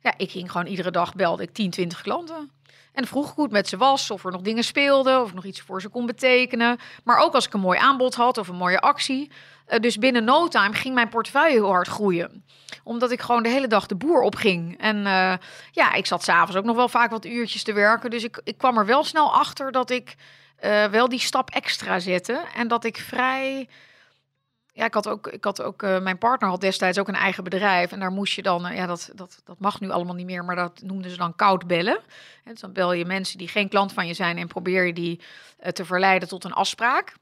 Ja, ik ging gewoon iedere dag belde ik 10, 20 klanten. En vroeg ik hoe het met ze was, of er nog dingen speelden, of ik nog iets voor ze kon betekenen. Maar ook als ik een mooi aanbod had of een mooie actie. Uh, dus binnen no time ging mijn portefeuille heel hard groeien. Omdat ik gewoon de hele dag de boer opging. En uh, ja, ik zat s'avonds ook nog wel vaak wat uurtjes te werken. Dus ik, ik kwam er wel snel achter dat ik uh, wel die stap extra zette. En dat ik vrij ja, ik had ook, ik had ook uh, mijn partner had destijds ook een eigen bedrijf. En daar moest je dan, uh, ja, dat, dat, dat mag nu allemaal niet meer, maar dat noemden ze dan koud bellen. En dus dan bel je mensen die geen klant van je zijn en probeer je die uh, te verleiden tot een afspraak.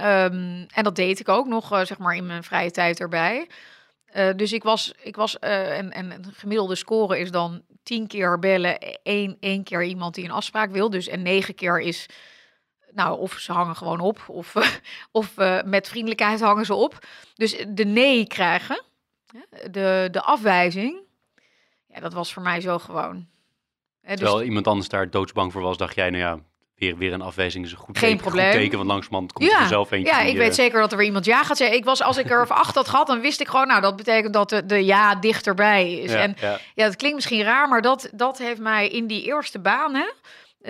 Um, en dat deed ik ook nog, zeg maar, in mijn vrije tijd erbij. dus ik was, ik was en, en een gemiddelde score is dan tien keer bellen, één, één keer iemand die een afspraak wil. Dus en negen keer is nou, of ze hangen gewoon op, of, <laughs> of uh, met vriendelijkheid hangen ze op. Dus de nee krijgen, de, de afwijzing, ja, dat was voor mij zo gewoon. Hè, dus Terwijl iemand anders daar doodsbang voor was, dacht jij, nou ja, weer, weer een afwijzing is een goed Geen teken, probleem. Goed teken, want langzamerhand komt ja. er zelf eentje. Ja, ik weet uh... zeker dat er weer iemand ja gaat zeggen. Ik was, als ik er acht had gehad, dan wist ik gewoon, nou, dat betekent dat de, de ja dichterbij is. Ja, en ja. ja, dat klinkt misschien raar, maar dat, dat heeft mij in die eerste baan, hè,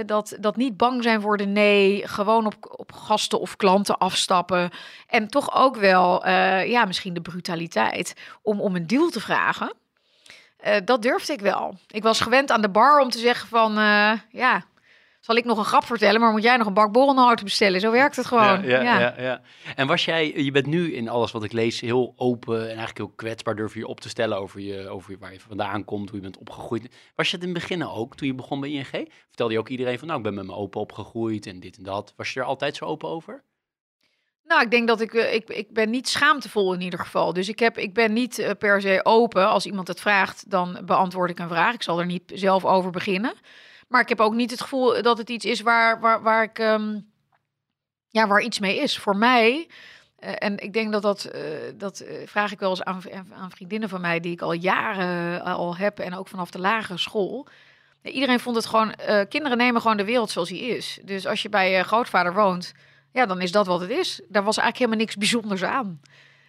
dat, dat niet bang zijn voor de nee, gewoon op, op gasten of klanten afstappen. En toch ook wel, uh, ja, misschien de brutaliteit om, om een deal te vragen. Uh, dat durfde ik wel. Ik was gewend aan de bar om te zeggen van, ja, zal ik nog een grap vertellen, maar moet jij nog een bak borrelnoten bestellen? Zo werkt het gewoon. Ja, ja, ja. ja, En was jij, je bent nu in alles wat ik lees heel open en eigenlijk heel kwetsbaar, durf je op te stellen over, je, over waar je vandaan komt, hoe je bent opgegroeid. Was je het in het begin ook, toen je begon bij ING? Vertelde je ook iedereen van, nou, ik ben met mijn opa opgegroeid en dit en dat. Was je er altijd zo open over? Nou, ik denk dat ik, uh, ik, ik ben niet schaamtevol in ieder geval. Dus ik, heb, ik ben niet uh, per se open. Als iemand het vraagt, dan beantwoord ik een vraag. Ik zal er niet zelf over beginnen. Maar ik heb ook niet het gevoel dat het iets is waar, waar, waar ik um, ja, waar iets mee is. Voor mij, uh, en ik denk dat dat, uh, dat uh, vraag ik wel eens aan, aan vriendinnen van mij, die ik al jaren al heb en ook vanaf de lagere school. Iedereen vond het gewoon, kinderen nemen gewoon de wereld zoals die is. Dus als je bij je grootvader woont, ja, dan is dat wat het is. Daar was eigenlijk helemaal niks bijzonders aan.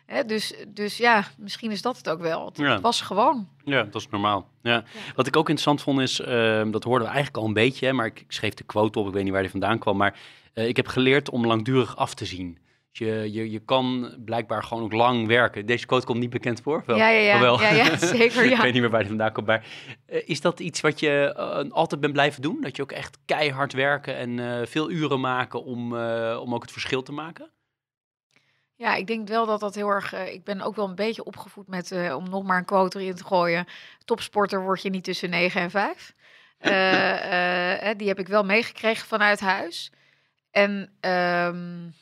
Hè, dus, dus ja, misschien is dat het ook wel. Het ja. was gewoon. Ja, dat is normaal. Ja. ja. Wat ik ook interessant vond is, uh, dat hoorden we eigenlijk al een beetje, hè, maar ik, ik, schreef de quote op, ik weet niet waar die vandaan kwam, maar uh, ik heb geleerd om langdurig af te zien. Dus je, je, je kan blijkbaar gewoon ook lang werken. Deze quote komt niet bekend voor. Wel, ja, ja, ja. Wel. ja, ja <laughs> zeker. Ja. ik weet niet meer waar die vandaan komt. Maar uh, is dat iets wat je uh, altijd bent blijven doen? Dat je ook echt keihard werken en uh, veel uren maken om, om ook het verschil te maken? Ja, ik denk wel dat dat heel erg. Uh, ik ben ook wel een beetje opgevoed met, uh, om nog maar een quote erin te gooien. Topsporter word je niet tussen 9 en 5. Uh, <laughs> die heb ik wel meegekregen vanuit huis. En um,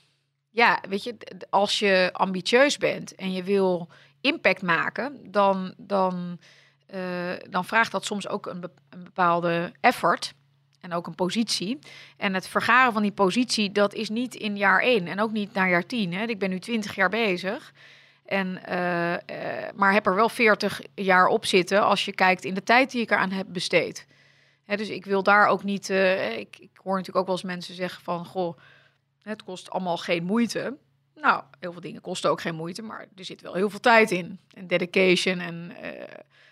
ja, weet je, als je ambitieus bent en je wil impact maken, dan, dan, dan vraagt dat soms ook een bepaalde effort en ook een positie. En het vergaren van die positie, dat is niet in jaar 1 en ook niet naar jaar 10. Hè. Ik ben nu 20 jaar bezig. En, uh, uh, maar heb er wel 40 jaar op zitten als je kijkt in de tijd die ik eraan heb besteed. Hè, dus ik wil daar ook niet. Uh, ik, ik, hoor natuurlijk ook wel eens mensen zeggen van goh, het kost allemaal geen moeite. Nou, heel veel dingen kosten ook geen moeite, maar er zit wel heel veel tijd in. En dedication en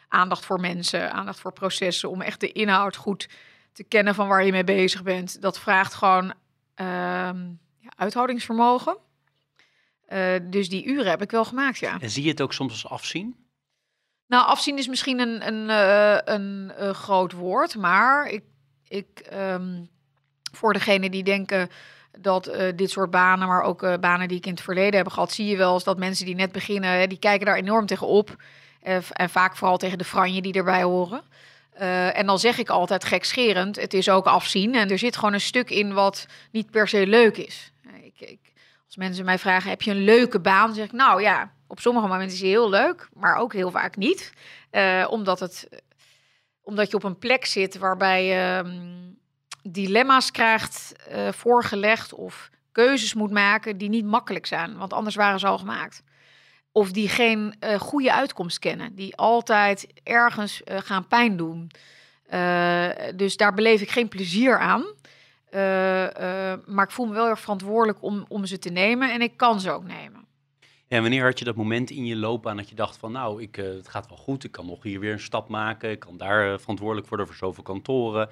aandacht voor mensen, aandacht voor processen om echt de inhoud goed te kennen van waar je mee bezig bent. Dat vraagt gewoon uh, ja, uithoudingsvermogen. Uh, dus die uren heb ik wel gemaakt, ja. En zie je het ook soms als afzien? Nou, afzien is misschien een, een, uh, een, een groot woord, maar ik, ik um, voor degene die denken dat uh, dit soort banen, maar ook banen die ik in het verleden heb gehad, zie je wel eens dat mensen die net beginnen, die kijken daar enorm tegen op. en vaak vooral tegen de franje die erbij horen. Uh, en dan zeg ik altijd gekscherend, het is ook afzien. En er zit gewoon een stuk in wat niet per se leuk is. Ik, ik, als mensen mij vragen, heb je een leuke baan? Dan zeg ik, nou ja, op sommige momenten is die heel leuk, maar ook heel vaak niet. Uh, omdat, het, omdat je op een plek zit waarbij je um, dilemma's krijgt voorgelegd of keuzes moet maken die niet makkelijk zijn. Want anders waren ze al gemaakt of die geen uh, goede uitkomst kennen, die altijd ergens uh, gaan pijn doen. Uh, dus daar beleef ik geen plezier aan. maar ik voel me wel erg verantwoordelijk om, om ze te nemen en ik kan ze ook nemen. En wanneer had je dat moment in je loopbaan dat je dacht van nou, ik, het gaat wel goed, ik kan nog hier weer een stap maken, ik kan daar verantwoordelijk worden voor zoveel kantoren.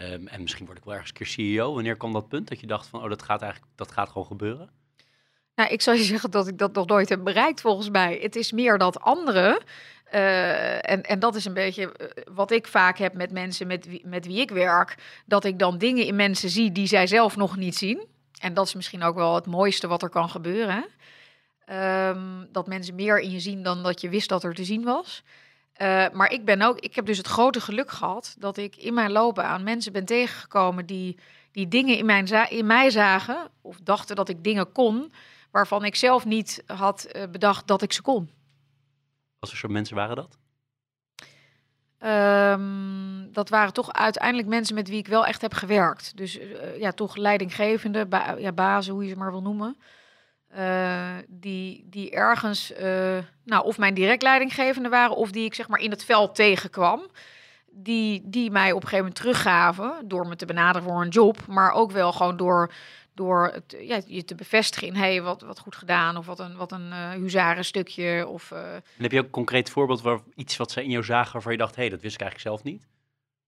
Um, en misschien word ik wel ergens een keer CEO. Wanneer kwam dat punt dat je dacht van oh, dat gaat eigenlijk, dat gaat gewoon gebeuren? Nou, ik zou je <laughs> zeggen dat ik dat nog nooit heb bereikt volgens mij. Het is meer dat anderen, uh, en, en dat is een beetje wat ik vaak heb met mensen met wie, met wie ik werk, dat ik dan dingen in mensen zie die zij zelf nog niet zien. En dat is misschien ook wel het mooiste wat er kan gebeuren. Um, dat mensen meer in je zien dan dat je wist dat er te zien was. Uh, maar ik ben ook, ik heb dus het grote geluk gehad dat ik in mijn loopbaan mensen ben tegengekomen die, die dingen in, mijn in mij zagen of dachten dat ik dingen kon waarvan ik zelf niet had uh, bedacht dat ik ze kon. Wat voor soort mensen waren dat? Um, dat waren toch uiteindelijk mensen met wie ik wel echt heb gewerkt. Dus uh, ja, toch leidinggevende, ba ja, bazen, hoe je ze maar wil noemen. Uh, die, die ergens, uh, nou, of mijn direct leidinggevende waren, of die ik zeg maar in het veld tegenkwam. Die, die mij op een gegeven moment teruggaven door me te benaderen voor een job, maar ook wel gewoon door, door het, ja, je te bevestigen in hey, wat, wat goed gedaan, of wat een, wat een uh, huzarenstukje. Of, En heb je ook een concreet voorbeeld waar iets wat ze in jou zagen waarvan je dacht, hé, hey, dat wist ik eigenlijk zelf niet?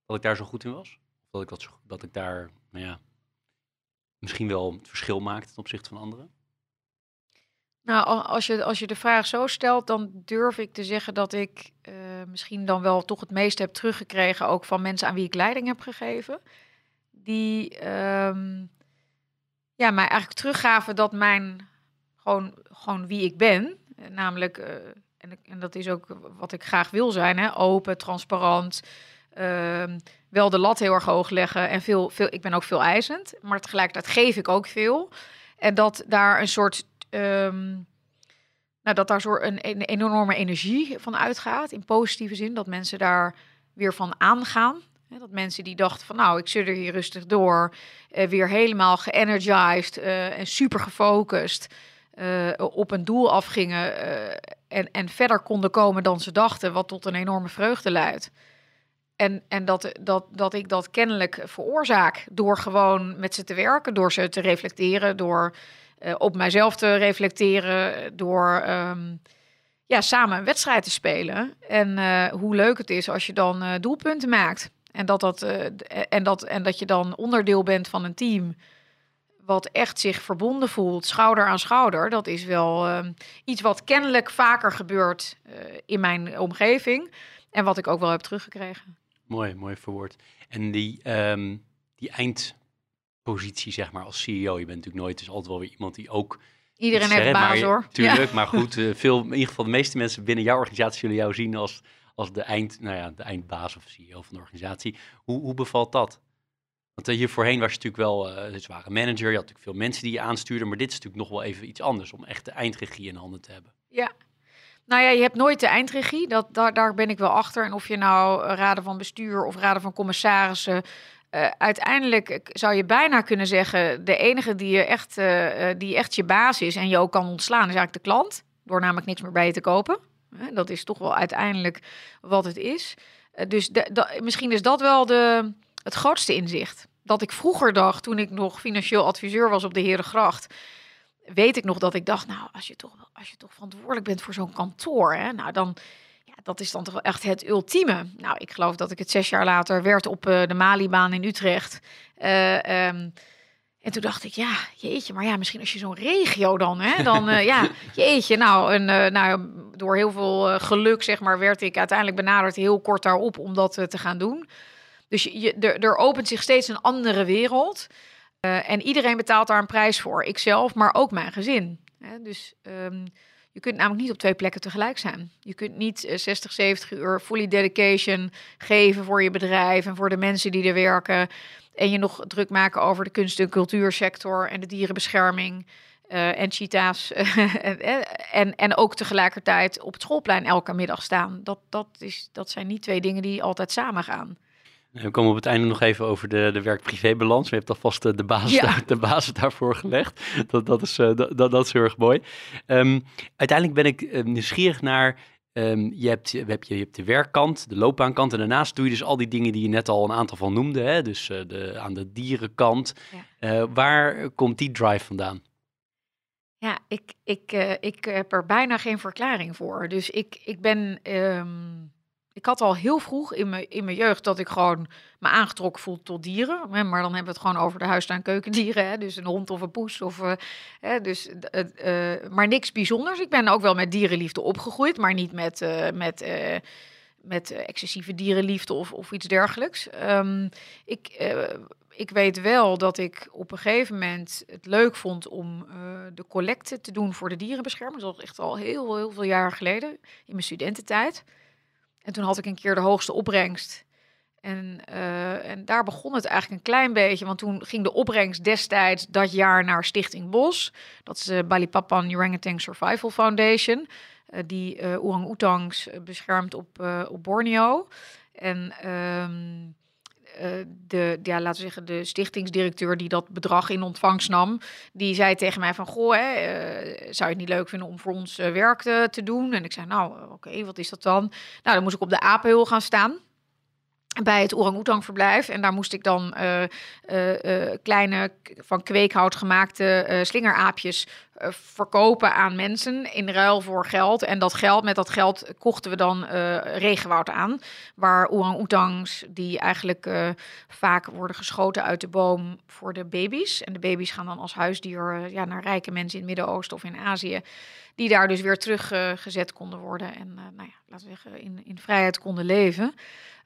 Dat ik daar zo goed in was? Of dat ik, dat, dat ik daar, nou ja, misschien wel het verschil maakte ten opzichte van anderen? Nou, als je, als je de vraag zo stelt, dan durf ik te zeggen dat ik uh, misschien dan wel toch het meeste heb teruggekregen, ook van mensen aan wie ik leiding heb gegeven. Die um, ja, mij eigenlijk teruggaven dat mijn, gewoon, gewoon wie ik ben, namelijk, uh, en, en, dat is ook wat ik graag wil zijn, hè, open, transparant, uh, wel de lat heel erg hoog leggen en veel, veel, ik ben ook veel eisend, maar tegelijkertijd geef ik ook veel. En dat daar een soort Um, nou, dat daar zo een, een, enorme energie van uitgaat, in positieve zin, dat mensen daar weer van aangaan. Dat mensen die dachten van nou, ik zit er hier rustig door, uh, weer helemaal geenergized uh, en super gefocust uh, op een doel afgingen en, en verder konden komen dan ze dachten, wat tot een enorme vreugde leidt. En, en dat, dat, dat ik dat kennelijk veroorzaak door gewoon met ze te werken, door ze te reflecteren, door op mijzelf te reflecteren door um, ja, samen een wedstrijd te spelen. En hoe leuk het is als je dan doelpunten maakt. En dat, dat, en, dat, en dat je dan onderdeel bent van een team wat echt zich verbonden voelt, schouder aan schouder. Dat is wel ehm, iets wat kennelijk vaker gebeurt in mijn omgeving. En wat ik ook wel heb teruggekregen. Mooi, mooi verwoord. En die, um, die eind positie, zeg maar, als CEO. Je bent natuurlijk nooit, dus altijd wel weer iemand die ook... Iedereen heeft baas, hoor. Tuurlijk, maar goed, uh, <laughs> veel, in ieder geval de meeste mensen binnen jouw organisatie zullen jou zien als, als de, eind, nou ja, de eindbaas of CEO van de organisatie. Hoe, hoe bevalt dat? Want uh, hier voorheen was je natuurlijk wel uh, een zware manager, je had natuurlijk veel mensen die je aanstuurden, maar dit is natuurlijk nog wel even iets anders om echt de eindregie in handen te hebben. Ja, nou ja, je hebt nooit de eindregie. Dat, daar, daar ben ik wel achter. En of je nou raden van bestuur of raden van commissarissen uiteindelijk zou je bijna kunnen zeggen: de enige die, je echt, die echt je baas is en je ook kan ontslaan, is eigenlijk de klant. Door namelijk niks meer bij je te kopen. Dat is toch wel uiteindelijk wat het is. dus de, misschien is dat wel de, het grootste inzicht. Dat ik vroeger dacht, toen ik nog financieel adviseur was op de Herengracht, weet ik nog dat ik dacht: nou, als je toch, als je toch verantwoordelijk bent voor zo'n kantoor, hè, nou dan dat is dan toch echt het ultieme. Nou, ik geloof dat ik het zes jaar later werd op uh, de Malibaan in Utrecht. Uh, um, en toen dacht ik, ja, jeetje, maar ja, misschien als je zo'n regio dan, hè, dan uh, ja, <laughs> jeetje. Nou, en, nou, door heel veel geluk, zeg maar, werd ik uiteindelijk benaderd heel kort daarop om dat te gaan doen. Dus je, er, er opent zich steeds een andere wereld. en iedereen betaalt daar een prijs voor. Ikzelf, maar ook mijn gezin. Hè? Dus um, je kunt namelijk niet op twee plekken tegelijk zijn. Je kunt niet 60, eh, 70 uur fully dedication geven voor je bedrijf en voor de mensen die er werken. En je nog druk maken over de kunst- en cultuursector en de dierenbescherming. Uh, en cheetahs. <laughs> en, en ook tegelijkertijd op het schoolplein elke middag staan. Dat, dat, is, dat zijn niet twee dingen die altijd samen gaan. We komen op het einde nog even over de, de werk-privé-balans. Je hebt alvast de, de, basis, ja. daar, de basis daarvoor gelegd. Dat, dat, is, dat, dat is heel erg mooi. Um, uiteindelijk ben ik nieuwsgierig naar... Um, je, hebt, je, hebt, je hebt de werkkant, de loopbaankant... en daarnaast doe je dus al die dingen die je net al een aantal van noemde. Hè? Dus uh, de, aan de dierenkant. Ja. waar komt die drive vandaan? Ja, ik, ik, uh, ik heb er bijna geen verklaring voor. Dus ik, ik ben. Um, ik had al heel vroeg in mijn, in mijn jeugd dat ik gewoon me aangetrokken voel tot dieren. Maar dan hebben we het gewoon over de huis- keukendieren. Hè, dus een hond of een poes. Of, uh, hè, dus, uh, maar niks bijzonders. Ik ben ook wel met dierenliefde opgegroeid, maar niet met. met met excessieve dierenliefde of, of iets dergelijks. Um, ik, ik weet wel dat ik op een gegeven moment het leuk vond om de collecte te doen voor de dierenbescherming. Dat was echt al heel, heel veel jaar geleden, in mijn studententijd. En toen had ik een keer de hoogste opbrengst. En, uh, en daar begon het eigenlijk een klein beetje, want toen ging de opbrengst destijds dat jaar naar Stichting Bos. Dat is de Balipapan Orangutan Survival Foundation, uh, die orang-oetangs beschermt op, op Borneo. En... Uh, de, ja, laten we zeggen, de stichtingsdirecteur die dat bedrag in ontvangst nam, die zei tegen mij van, goh, hè, uh, zou je het niet leuk vinden om voor ons uh, werk te, te, doen? En ik zei, nou, oké, wat is dat dan? Nou, dan moest ik op de apenhul gaan staan bij het orang-oetang verblijf. En daar moest ik dan uh, uh, kleine van kweekhout gemaakte slingeraapjes verkopen aan mensen in ruil voor geld. En dat geld, met dat geld kochten we dan regenwoud aan. Waar orang-oetangs, die eigenlijk vaak worden geschoten uit de boom voor de baby's. En de baby's gaan dan als huisdier ja, naar rijke mensen in het Midden-Oosten of in Azië. Die daar dus weer teruggezet konden worden. En nou ja, laten we zeggen, in, in vrijheid konden leven.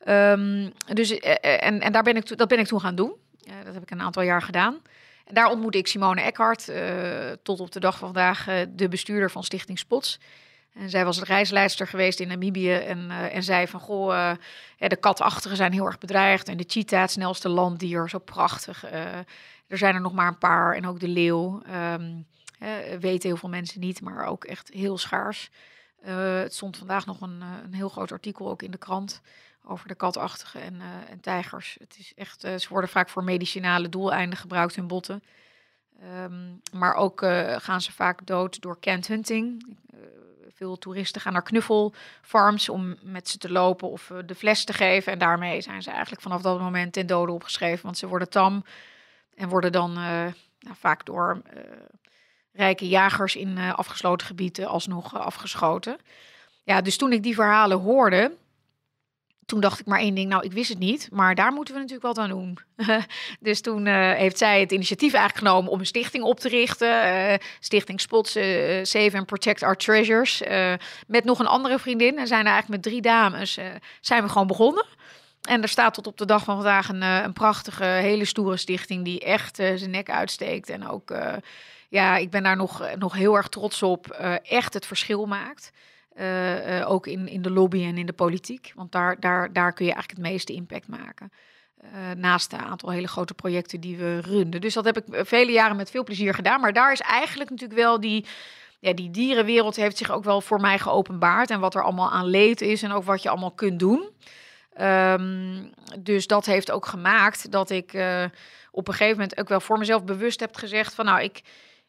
Um, dus, eh, eh, en, en daar ben ik dat ben ik toen gaan doen. Dat heb ik een aantal jaar gedaan. En daar ontmoette ik Simone Eckhart, uh, tot op de dag van vandaag de bestuurder van Stichting Spots. En zij was reisleidster geweest in Namibië en, en zei van, goh, de katachtigen zijn heel erg bedreigd en de cheetah, het snelste landdier, zo prachtig. er zijn er nog maar een paar en ook de leeuw, um, weten heel veel mensen niet, maar ook echt heel schaars. het stond vandaag nog een, een heel groot artikel ook in de krant over de katachtigen en, uh, en tijgers. Het is echt, uh, ze worden vaak voor medicinale doeleinden gebruikt, hun botten. Um, maar ook uh, gaan ze vaak dood door canned hunting. veel toeristen gaan naar knuffelfarms om met ze te lopen of de fles te geven. En daarmee zijn ze eigenlijk vanaf dat moment ten dode opgeschreven. Want ze worden tam en worden dan nou, vaak door rijke jagers in afgesloten gebieden alsnog afgeschoten. Ja, dus toen ik die verhalen hoorde, toen dacht ik maar één ding, nou, ik wist het niet, maar daar moeten we natuurlijk wat aan doen. <laughs> dus toen uh, heeft zij het initiatief eigenlijk genomen om een stichting op te richten. Uh, stichting Spots, uh, Save and Protect Our Treasures. met nog een andere vriendin. En zijn er eigenlijk met drie dames zijn we gewoon begonnen. En er staat tot op de dag van vandaag een, een prachtige, hele stoere stichting die echt zijn nek uitsteekt. En ook, ja, ik ben daar nog, nog heel erg trots op, echt het verschil maakt. Uh, uh, ook in, in de lobby en in de politiek. Want daar, daar, daar kun je eigenlijk het meeste impact maken. Uh, naast een aantal hele grote projecten die we runden. Dus dat heb ik vele jaren met veel plezier gedaan. Maar daar is eigenlijk natuurlijk wel die, ja, die dierenwereld heeft zich ook wel voor mij geopenbaard. En wat er allemaal aan leed is en ook wat je allemaal kunt doen. Um, dus dat heeft ook gemaakt dat ik op een gegeven moment ook wel voor mezelf bewust heb gezegd van nou, ik,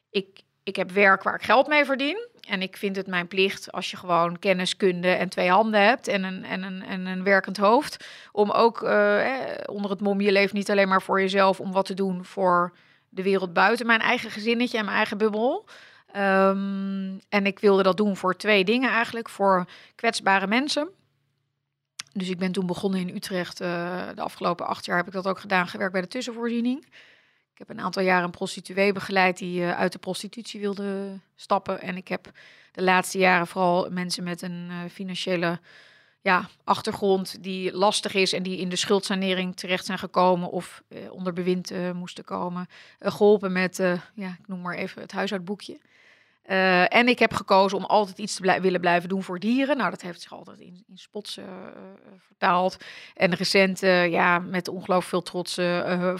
ik, ik heb werk waar ik geld mee verdien. En ik vind het mijn plicht, als je gewoon kennis, kunde en twee handen hebt en een, en een, en een werkend hoofd, om ook uh, onder het mom, je leeft niet alleen maar voor jezelf, om wat te doen voor de wereld buiten mijn eigen gezinnetje en mijn eigen bubbel. Um, en ik wilde dat doen voor twee dingen eigenlijk. Voor kwetsbare mensen. Dus ik ben toen begonnen in Utrecht. Uh, de afgelopen acht jaar heb ik dat ook gedaan, gewerkt bij de tussenvoorziening. Ik heb een aantal jaren een prostituee begeleid die uh, uit de prostitutie wilde stappen. En ik heb de laatste jaren vooral mensen met een uh, financiële ja, achtergrond die lastig is en die in de schuldsanering terecht zijn gekomen of uh, onder bewind moesten komen, geholpen met, ja, ik noem maar even het huishoudboekje. Uh, en ik heb gekozen om altijd iets te blij willen blijven doen voor dieren. Nou, dat heeft zich altijd in, in spots uh, vertaald. En recent, uh, ja, met ongelooflijk veel trots,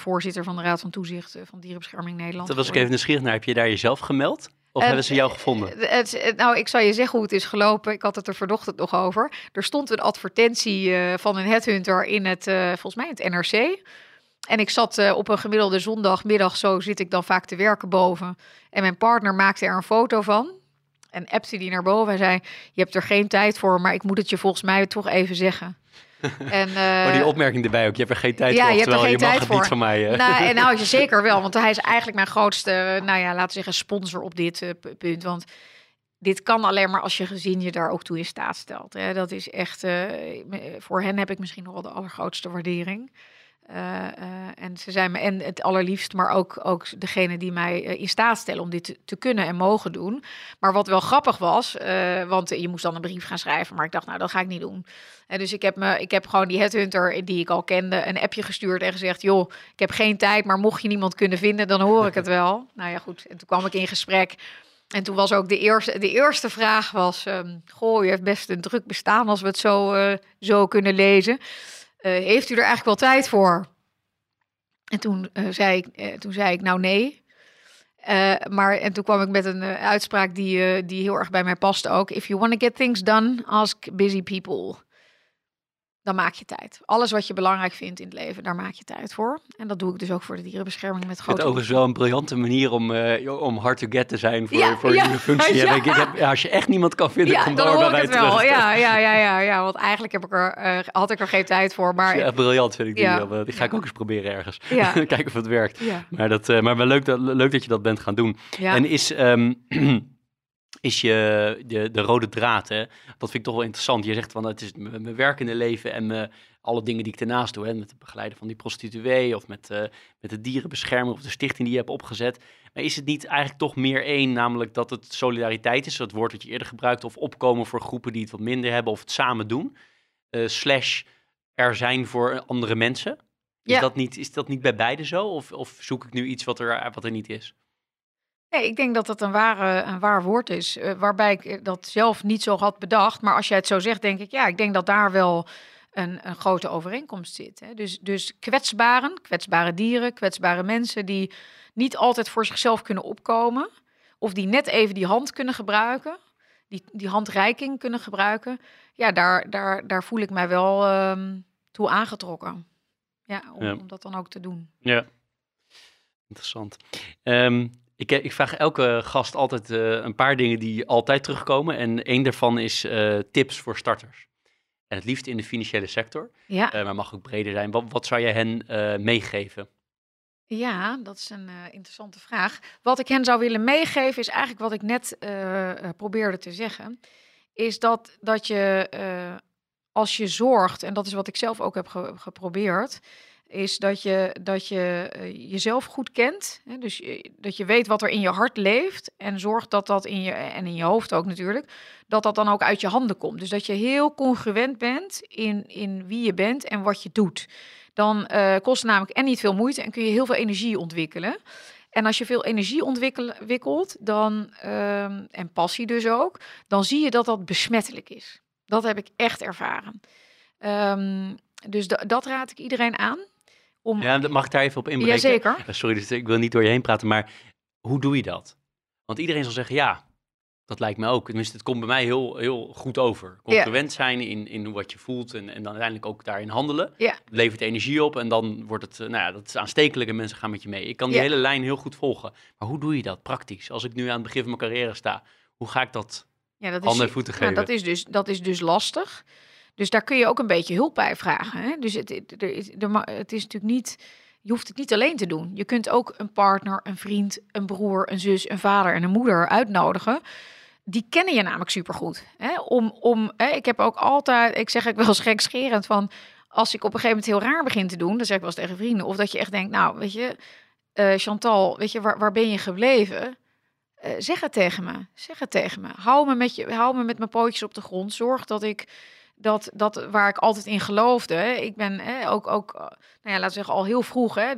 voorzitter van de Raad van Toezicht van Dierenbescherming Nederland. Dat was ik even nieuwsgierig naar. Heb je daar jezelf gemeld? Of hebben ze jou gevonden? Het, nou, ik zal je zeggen hoe het is gelopen. Ik had het er vanochtend nog over. Er stond een advertentie van een headhunter in het, volgens mij, het NRC. En ik zat uh, op een gemiddelde zondagmiddag, zo zit ik dan vaak te werken boven. En mijn partner maakte er een foto van. En appte die naar boven. Hij zei, je hebt er geen tijd voor, maar ik moet het je volgens mij toch even zeggen. <laughs> En, uh, oh, die opmerking erbij ook. Je hebt er geen tijd ja, voor. Je, hebt er geen je tijd mag voor. niet van mij. Hè? Nou, en nou, je <laughs> zeker wel. Want hij is eigenlijk mijn grootste, nou ja, laten we zeggen, sponsor op dit uh, punt. Want dit kan alleen maar als je gezin je daar ook toe in staat stelt. Hè. Dat is echt, uh, voor hen heb ik misschien nog wel de allergrootste waardering. Uh, uh, en ze zijn me en het allerliefst, maar ook, ook degene die mij uh, in staat stellen om dit te, kunnen en mogen doen. Maar wat wel grappig was, want je moest dan een brief gaan schrijven, maar ik dacht, nou, dat ga ik niet doen. En dus ik heb, me, ik heb gewoon die headhunter die ik al kende een appje gestuurd en gezegd, joh, ik heb geen tijd, maar mocht je niemand kunnen vinden, dan hoor ik het wel. <laughs> nou ja, goed. En toen kwam ik in gesprek. En toen was ook de eerste, de eerste vraag was, um, goh, je hebt best een druk bestaan als we het zo, zo kunnen lezen. Uh, heeft u er eigenlijk wel tijd voor? En toen, uh, zei, ik, uh, toen zei ik, nou nee. maar en toen kwam ik met een uitspraak die, die heel erg bij mij paste ook. If you want to get things done, ask busy people. Dan maak je tijd. Alles wat je belangrijk vindt in het leven, daar maak je tijd voor. En dat doe ik dus ook voor de dierenbescherming met grote... Het is overigens wel een briljante manier om, om hard to get te zijn voor, ja, voor ja, je functie. <laughs> ja. Ik heb, als je echt niemand kan vinden, ja, kom dan dan hoor bij ik het wel. terug. Ja, <laughs> ja, ja, ja, ja, want eigenlijk heb ik er, uh, had ik er geen tijd voor. Maar Ja, briljant vind ik die. Ja. wel. Die ga ik ook eens proberen ergens. <laughs> Kijken of het werkt. ja, Maar, dat, eh, maar wel leuk dat, leuk dat je dat bent gaan doen. ja. En is, ehm, <clears throat> is je, de, de rode draad, hè? dat vind ik toch wel interessant. Je zegt van het is mijn werkende leven en mijn, alle dingen die ik daarnaast doe. Hè? Met het begeleiden van die prostituee of met, eh, met de dierenbescherming of de stichting die je hebt opgezet. Maar is het niet eigenlijk toch meer één, namelijk dat het solidariteit is, dat woord dat je eerder gebruikte, of opkomen voor groepen die het wat minder hebben of het samen doen, eh, slash er zijn voor andere mensen? Is, Ja. dat niet, is dat niet bij beide zo? Of, of zoek ik nu iets wat er, wat er niet is? Nee, ik denk dat dat een, ware, een waar woord is. eh, waarbij ik dat zelf niet zo had bedacht. Maar als jij het zo zegt, denk ik, ja, ik denk dat daar wel een, een grote overeenkomst zit. Hè. Dus, dus kwetsbaren, kwetsbare dieren, kwetsbare mensen die niet altijd voor zichzelf kunnen opkomen. Of die net even die hand kunnen gebruiken. Die, die handreiking kunnen gebruiken. Ja, daar, daar, daar voel ik mij wel ehm, toe aangetrokken. Ja om, Ja. om dat dan ook te doen. Ja, interessant. Ehm, ik, ik vraag elke gast altijd eh, een paar dingen die altijd terugkomen. En één daarvan is eh, tips voor starters. En het liefst in de financiële sector, Ja. eh, maar mag ook breder zijn. Wat, wat zou jij hen eh, meegeven? Ja, dat is een eh, interessante vraag. Wat ik hen zou willen meegeven is eigenlijk wat ik net eh, eh, probeerde te zeggen. Is dat, dat je eh, als je zorgt, en dat is wat ik zelf ook heb ge- geprobeerd, is dat je, dat je eh, jezelf goed kent. Hè? Dus dat je weet wat er in je hart leeft. En zorgt dat dat in je, en in je hoofd ook natuurlijk, dat dat dan ook uit je handen komt. Dus dat je heel congruent bent in, in wie je bent en wat je doet dan eh, kost het namelijk en niet veel moeite en kun je heel veel energie ontwikkelen. En als je veel energie ontwikkel- ontwikkelt, dan, ehm, en passie dus ook, dan zie je dat dat besmettelijk is. Dat heb ik echt ervaren. Ehm, dus da- dat raad ik iedereen aan. Om, Ja, dat mag ik daar even op inbreken? Jazeker. Sorry, dus ik wil niet door je heen praten, maar hoe doe je dat? Want iedereen zal zeggen, ja, dat lijkt me ook. Tenminste, het komt bij mij heel, heel goed over. Congruent zijn in, in wat je voelt en, en dan uiteindelijk ook daarin handelen. Ja. Levert energie op en dan wordt het, eh, nou ja, dat is aanstekelijk en mensen gaan met je mee. Ik kan die Ja. hele lijn heel goed volgen. Maar hoe doe je dat praktisch? Als ik nu aan het begin van mijn carrière sta, hoe ga ik dat? Ja, dat Handen en is, voeten nou, geven. dat, is dus, dat is dus lastig. Dus daar kun je ook een beetje hulp bij vragen. Hè? Dus het, is, het is natuurlijk niet... Je hoeft het niet alleen te doen. Je kunt ook een partner, een vriend, een broer, een zus, een vader en een moeder uitnodigen. Die kennen je namelijk supergoed. Hè? Om, om, hè? Ik heb ook altijd, ik zeg ik wel eens gekscherend van... Als ik op een gegeven moment heel raar begin te doen, dan zeg ik wel eens tegen vrienden. Of dat je echt denkt, nou, weet je, eh, Chantal, weet je, waar, waar ben je gebleven? Eh, zeg het tegen me. Zeg het tegen me. Hou me met, je, hou me met mijn pootjes op de grond. Zorg dat ik dat, dat waar ik altijd in geloofde. Ik ben hè, ook, ook, eh, nou ja, laten we zeggen, al heel vroeg. Hè,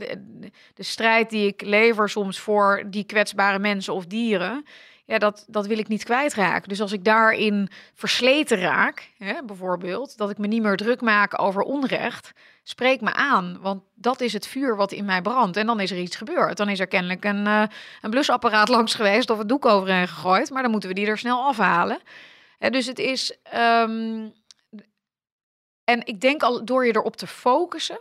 de strijd die ik lever soms voor die kwetsbare mensen of dieren. Ja, dat, dat wil ik niet kwijtraken. Dus als ik daarin versleten raak, hè, bijvoorbeeld, dat ik me niet meer druk maak over onrecht, spreek me aan. Want dat is het vuur wat in mij brandt. En dan is er iets gebeurd. Dan is er kennelijk een, eh, een blusapparaat <laughs> langs geweest of een doek overheen gegooid. Maar dan moeten we die er snel afhalen. Hè, dus het is. ehm, en ik denk al door je erop te focussen.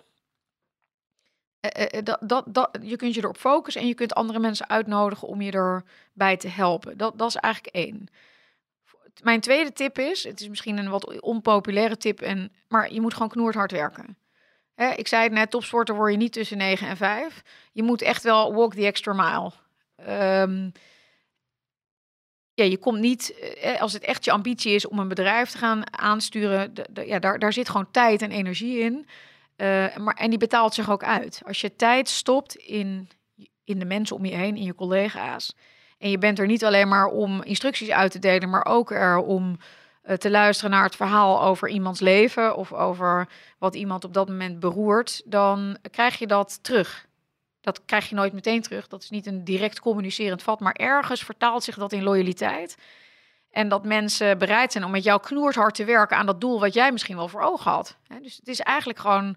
eh, eh, dat, dat, dat, je kunt je erop focussen en je kunt andere mensen uitnodigen om je erbij te helpen. Dat, dat is eigenlijk één. mijn tweede tip is, het is misschien een wat onpopulaire tip, en, maar je moet gewoon knoerd hard werken. Hè, ik zei het net, topsporter word je niet tussen 9 en 5. Je moet echt wel walk the extra mile. Ehm, ja, je komt niet, eh, als het echt je ambitie is om een bedrijf te gaan aansturen, ja, daar, daar zit gewoon tijd en energie in. Eh, maar, en die betaalt zich ook uit. Als je tijd stopt in, in de mensen om je heen, in je collega's. En je bent er niet alleen maar om instructies uit te delen, maar ook er om eh, te luisteren naar het verhaal over iemands leven of over wat iemand op dat moment beroert, dan krijg je dat terug. Dat krijg je nooit meteen terug. Dat is niet een direct communicerend vat, maar ergens vertaalt zich dat in loyaliteit. En dat mensen bereid zijn om met jou knoerd hard te werken aan dat doel wat jij misschien wel voor ogen had. Dus het is eigenlijk gewoon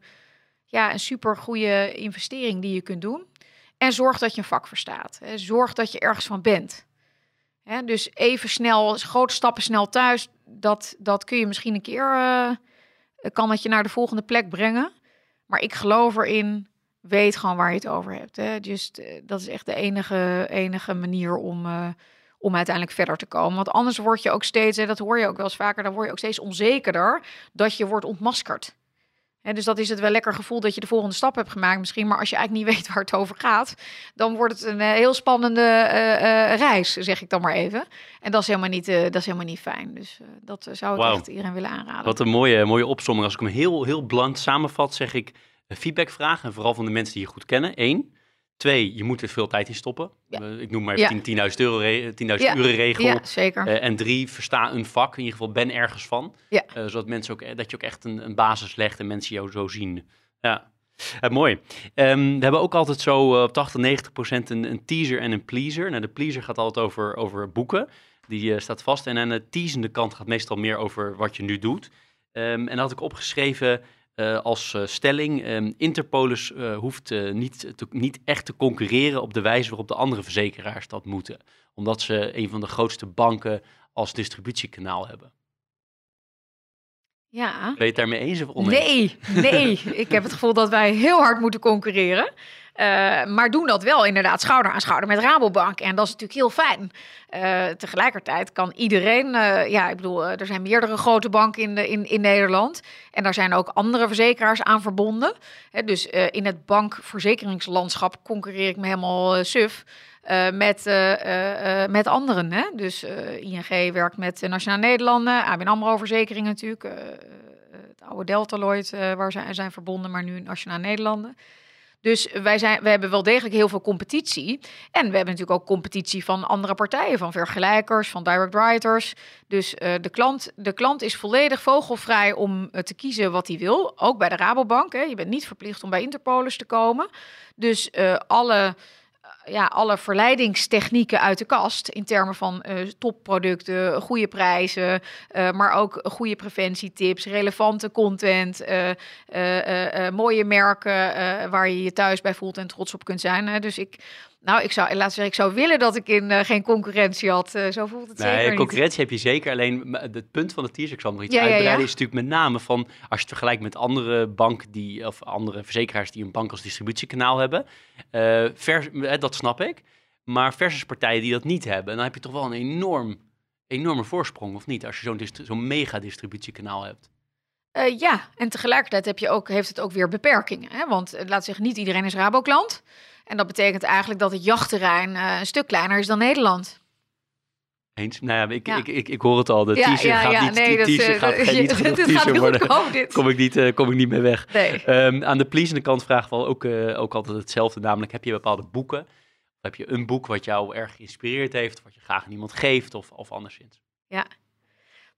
ja, een super goede investering die je kunt doen. En zorg dat je een vak verstaat. Zorg dat je ergens van bent. Dus even snel, grote stappen snel thuis, dat, dat kun je misschien een keer, eh, kan het je naar de volgende plek brengen. Maar ik geloof erin, weet gewoon waar je het over hebt. Hè. Just, eh, dat is echt de enige, enige manier om, eh, om uiteindelijk verder te komen. Want anders word je ook steeds, hè, dat hoor je ook wel eens vaker, dan word je ook steeds onzekerder dat je wordt ontmaskerd. Hè, dus dat is het wel lekker gevoel dat je de volgende stap hebt gemaakt misschien. Maar als je eigenlijk niet <laughs> weet waar het over gaat, dan wordt het een eh, heel spannende reis, zeg ik dan maar even. En dat is helemaal niet, dat is helemaal niet fijn. Dus dat zou ik echt iedereen willen aanraden. Wat een mooie, mooie opsomming. Als ik hem heel, heel bland samenvat, zeg ik feedback vragen. En vooral van de mensen die je goed kennen. Eén. Twee, je moet er veel tijd in stoppen. Ja. Eh, ik noem maar Ja. even 10 10.000 euro, re- 10.000 Ja. uren regel. Ja, zeker. Eh, en drie, versta een vak. In ieder geval ben ergens van. Ja. Eh, zodat mensen ook, dat je ook echt een, een basis legt en mensen jou zo zien. Ja, Eh, mooi. Ehm, we hebben ook altijd zo eh, op 80, 90 procent een, een teaser en een pleaser. Nou, de pleaser gaat altijd over, over boeken. Die eh, staat vast. En aan de teasende kant gaat meestal meer over wat je nu doet. Ehm, en dat had ik opgeschreven eh, als eh, stelling. ehm, Interpolis eh, hoeft niet, te, niet echt te concurreren op de wijze waarop de andere verzekeraars dat moeten. Omdat ze een van de grootste banken als distributiekanaal hebben. Ja. Ben je het daarmee eens of oneens? Nee, nee. ik heb het gevoel dat wij heel hard moeten concurreren. Eh, maar doen dat wel inderdaad schouder aan schouder met Rabobank. En dat is natuurlijk heel fijn. Eh, tegelijkertijd kan iedereen... eh, ja, ik bedoel, er zijn meerdere grote banken in, in, Nederland. En daar zijn ook andere verzekeraars aan verbonden. Dus in het bankverzekeringslandschap concurreer ik me helemaal suf. met, met anderen. Hè? Dus ING werkt met Nationale Nederlanden, ABN AMRO Verzekering natuurlijk. het oude Deltaloid, waar zij zijn verbonden, maar nu Nationale Nederlanden. Dus wij, zijn, we hebben wel degelijk heel veel competitie. En we hebben natuurlijk ook competitie van andere partijen, van vergelijkers, van direct writers. Dus eh, de, klant, de klant is volledig vogelvrij om eh, te kiezen wat hij wil. Ook bij de Rabobank. Hè. Je bent niet verplicht om bij Interpolis te komen. Dus eh, alle, ja, alle verleidingstechnieken uit de kast in termen van eh, topproducten, goede prijzen, eh, maar ook goede preventietips, relevante content, eh, eh, eh, eh, mooie merken eh, waar je je thuis bij voelt en trots op kunt zijn. Dus ik, nou, ik zou, we zeggen, ik zou willen dat ik in eh, geen concurrentie had. Eh, zo voelt het zeker Nee, niet. concurrentie heb je zeker. Alleen m- het punt van de teaser, ik zal nog iets Ja, ja, ja. uitbreiden, is natuurlijk met name van als je het vergelijkt met andere banken die, of andere verzekeraars die een bank als distributiekanaal hebben. eh, vers, eh, dat snap ik. Maar versus partijen die dat niet hebben, dan heb je toch wel een enorm, enorme voorsprong, of niet? Als je zo'n distri- mega distributiekanaal hebt. Eh, ja, en tegelijkertijd heb je ook, heeft het ook weer beperkingen. Hè? Want eh, laat zeggen, niet iedereen is Raboklant. En dat betekent eigenlijk dat het jachtterrein eh, een stuk kleiner is dan Nederland. Eens? Nou ja, ik, Ja. Ik, ik, ik hoor het al. De ja, teaser ja, gaat ja, niet, nee, dat, eh, gaat geen <laughs> niet dit genoeg <laughs> gaat worden. dit. Kom ik niet, eh, kom ik niet meer weg. Nee. Ehm, aan de pleasende kant vragen we ook, eh, ook altijd hetzelfde. Namelijk, heb je bepaalde boeken? Of heb je een boek wat jou erg geïnspireerd heeft? Wat je graag aan iemand geeft? Of, of anderszins?